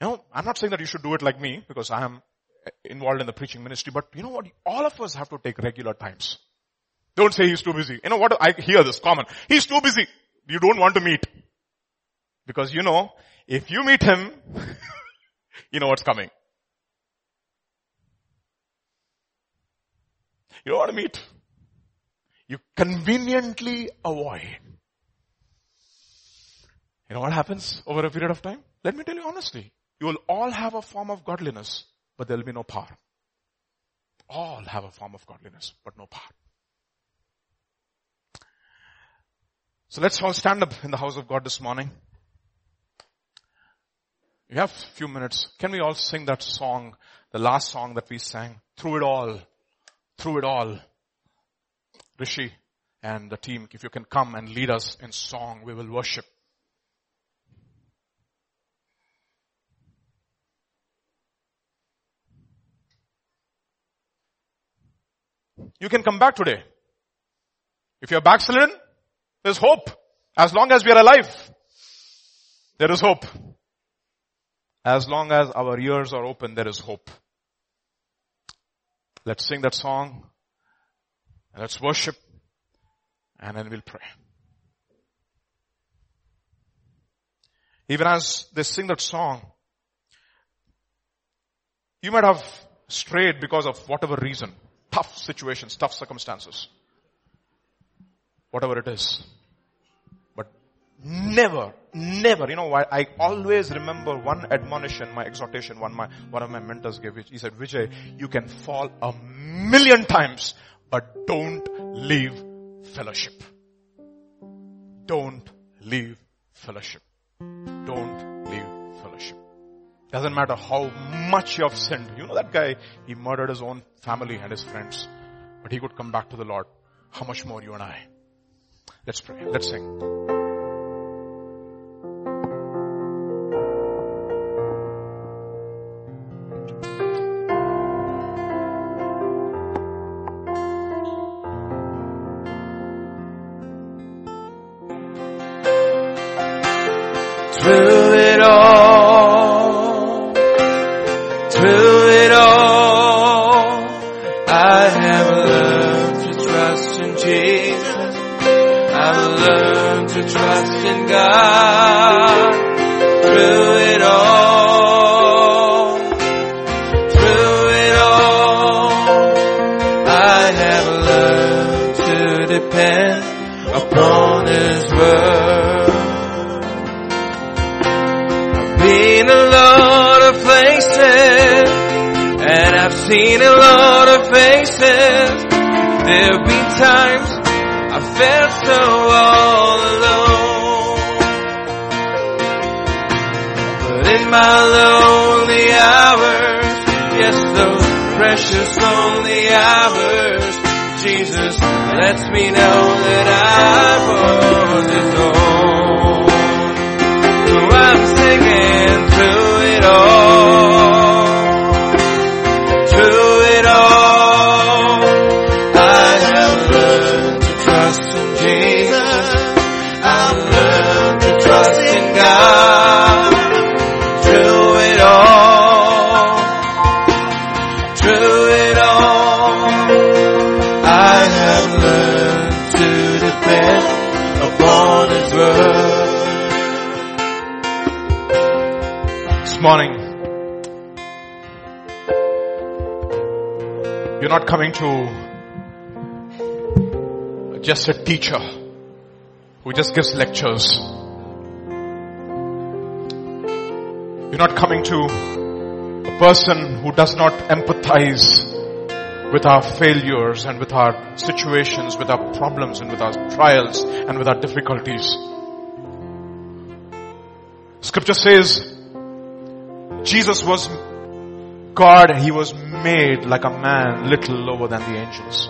You know, I'm not saying that you should do it like me because I am involved in the preaching ministry, but you know what? All of us have to take regular times. Don't say he's too busy. You know what? I hear this common. He's too busy. You don't want to meet. Because you know, if you meet him, *laughs* you know what's coming. You don't want to meet. You conveniently avoid. You know what happens over a period of time? Let me tell you honestly. You will all have a form of godliness, but there will be no power. All have a form of godliness, but no power. So let's all stand up in the house of God this morning. We have a few minutes. Can we all sing that song, the last song that we sang? Through it all. Through it all. Rishi and the team, if you can come and lead us in song, we will worship. You can come back today. If you're backslidden, there's hope. As long as we are alive, there is hope. As long as our ears are open, there is hope. Let's sing that song. And let's worship. And then we'll pray. Even as they sing that song, you might have strayed because of whatever reason. Tough situations, tough circumstances. Whatever it is. Never, never, you know, I, I always remember one admonition, my exhortation, one my, one of my mentors gave, he said, Vijay, you can fall a million times, but don't leave fellowship. Don't leave fellowship. Don't leave fellowship. Doesn't matter how much you have sinned. You know that guy, he murdered his own family and his friends, but he could come back to the Lord. How much more you and I? Let's pray. Let's sing. Just gives lectures. You're not coming to a person who does not empathize with our failures and with our situations, with our problems and with our trials and with our difficulties. Scripture says Jesus was God and he was made like a man little lower than the angels.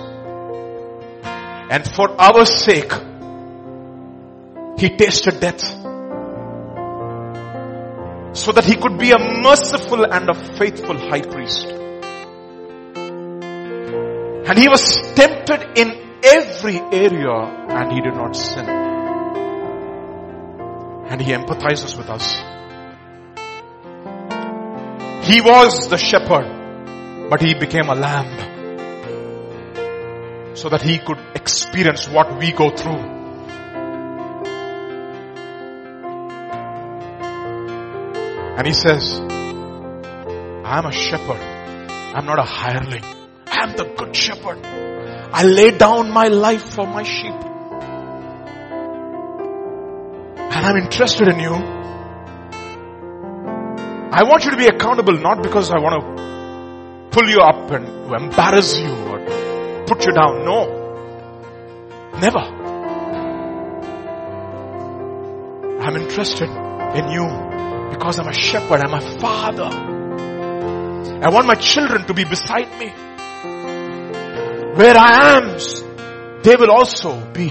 And for our sake, he tasted death. So that he could be a merciful and a faithful high priest. And he was tempted in every area and he did not sin. And he empathizes with us. He was the shepherd, but he became a lamb so that he could experience what we go through. And he says, I am a shepherd. I'm not a hireling. I am the good shepherd. I lay down my life for my sheep. And I'm interested in you. I want you to be accountable not because I want to pull you up and embarrass you or put you down. No. Never. I'm interested in you because I'm a shepherd. I'm a father. I want my children to be beside me. Where I am, they will also be.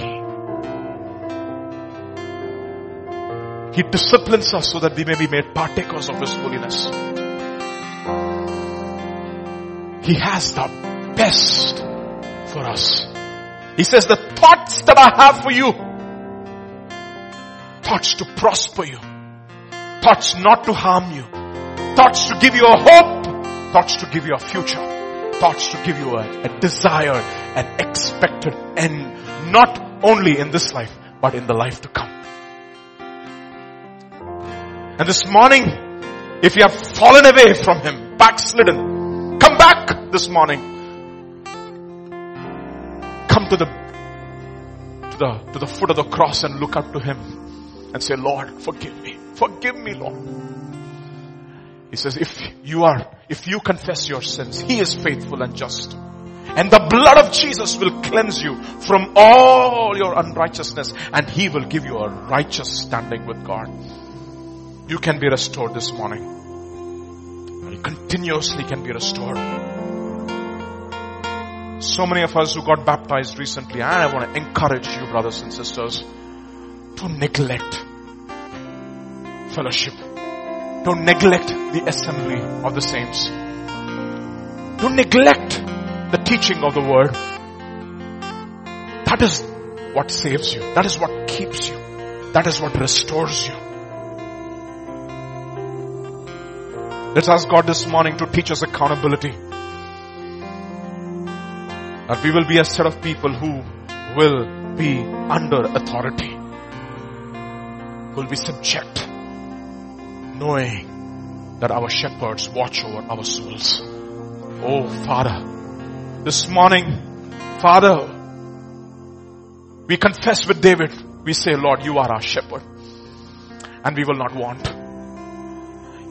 He disciplines us so that we may be made partakers of His holiness. He has the best for us. He says the thoughts that I have for you, thoughts to prosper you, thoughts not to harm you, thoughts to give you a hope, thoughts to give you a future, thoughts to give you a, a an expected end, not only in this life, but in the life to come. And this morning, if you have fallen away from Him, backslidden, come back this morning. Come to the, to the, to the foot of the cross and look up to Him and say, Lord, forgive me. Forgive me, Lord. He says, if you are, if you confess your sins, He is faithful and just. And the blood of Jesus will cleanse you from all your unrighteousness and He will give you a righteous standing with God. You can be restored this morning. You continuously can be restored. So many of us who got baptized recently, and I want to encourage you brothers and sisters to neglect fellowship. Don't neglect the assembly of the saints. Don't neglect the teaching of the word. That is what saves you. That is what keeps you. That is what restores you. Let's ask God this morning to teach us accountability. That we will be a set of people who will be under authority. Will be subject. Knowing that our shepherds watch over our souls. Oh Father, this morning, Father, we confess with David. We say, Lord, you are our shepherd. And we will not want.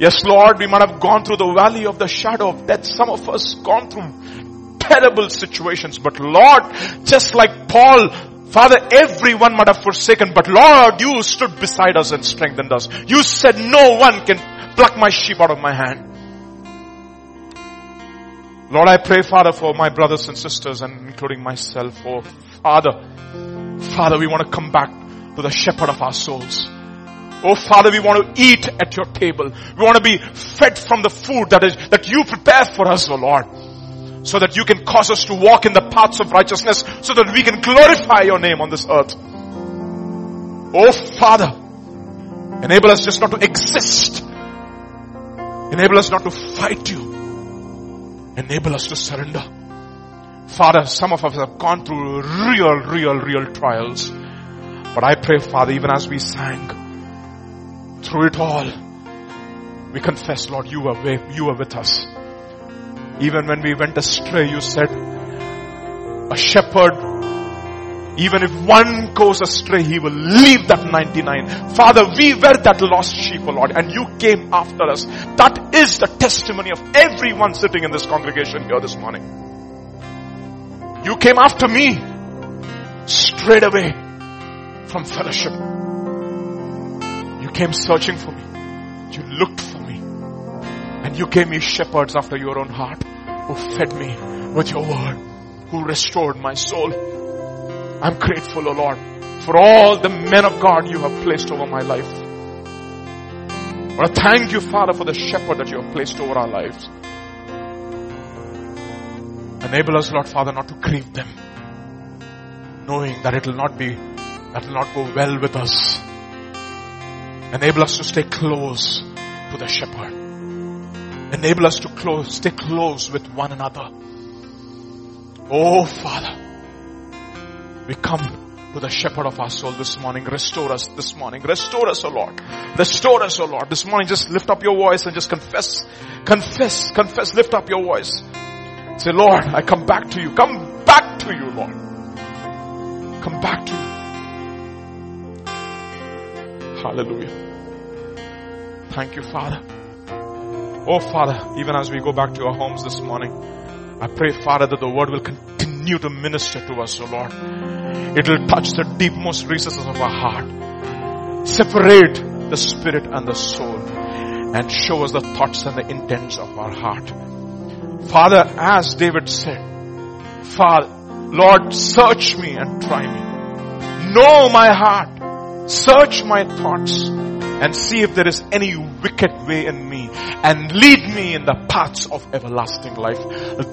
Yes, Lord, we might have gone through the valley of the shadow of death. Some of us gone through terrible situations. But Lord, just like Paul, Father, everyone might have forsaken, but Lord, you stood beside us and strengthened us. You said no one can pluck my sheep out of my hand. Lord, I pray, Father, for my brothers and sisters and including myself. Oh, Father, Father, we want to come back to the shepherd of our souls. Oh Father, we want to eat at your table. We want to be fed from the food that is, that you prepare for us, oh Lord. So that you can cause us to walk in the paths of righteousness so that we can glorify your name on this earth. Oh Father, enable us just not to exist. Enable us not to fight you. Enable us to surrender. Father, some of us have gone through real, real, real trials. But I pray, Father, even as we sang, through it all, we confess, Lord, you were, you were with us. Even when we went astray, you said, a shepherd, even if one goes astray, he will leave that 99. Father, we were that lost sheep, O Lord, and you came after us. That is the testimony of everyone sitting in this congregation here this morning. You came after me straight away from fellowship You came searching for me. You looked for me. And you gave me shepherds after your own heart who fed me with your word, who restored my soul. I'm grateful, O oh Lord, for all the men of God you have placed over my life. I thank you, Father, for the shepherd that you have placed over our lives. Enable us, Lord Father, not to grieve them, knowing that it will not be, that will not go well with us Enable us to stay close to the shepherd. Enable us to close, stay close with one another. Oh Father, we come to the shepherd of our soul this morning. Restore us this morning. Restore us, O Lord. Restore us, O Lord. This morning just lift up your voice and just confess, confess, confess, lift up your voice. Say, Lord, I come back to you. Come back to you, Lord. Come back to you. Hallelujah. Thank you, Father. Oh, Father, even as we go back to our homes this morning, I pray, Father, that the word will continue to minister to us, oh Lord. It will touch the deepmost recesses of our heart. Separate the spirit and the soul and show us the thoughts and the intents of our heart. Father, as David said, Father, Lord, search me and try me. Know my heart. Search my thoughts and see if there is any wicked way in me and lead me in the paths of everlasting life.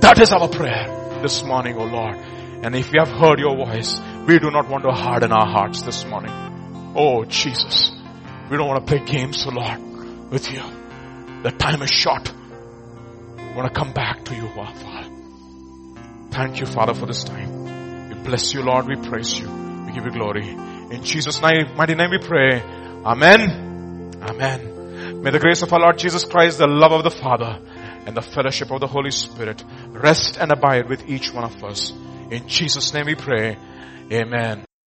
That is our prayer this morning, O Lord. And if we have heard your voice, we do not want to harden our hearts this morning. Oh Jesus, we don't want to play games, O Lord, with you. The time is short. We want to come back to you, Father. Thank you, Father, for this time. We bless you, Lord. We praise you. We give you glory. In Jesus' mighty name we pray. Amen. Amen. May the grace of our Lord Jesus Christ, the love of the Father, and the fellowship of the Holy Spirit rest and abide with each one of us. In Jesus' name we pray. Amen.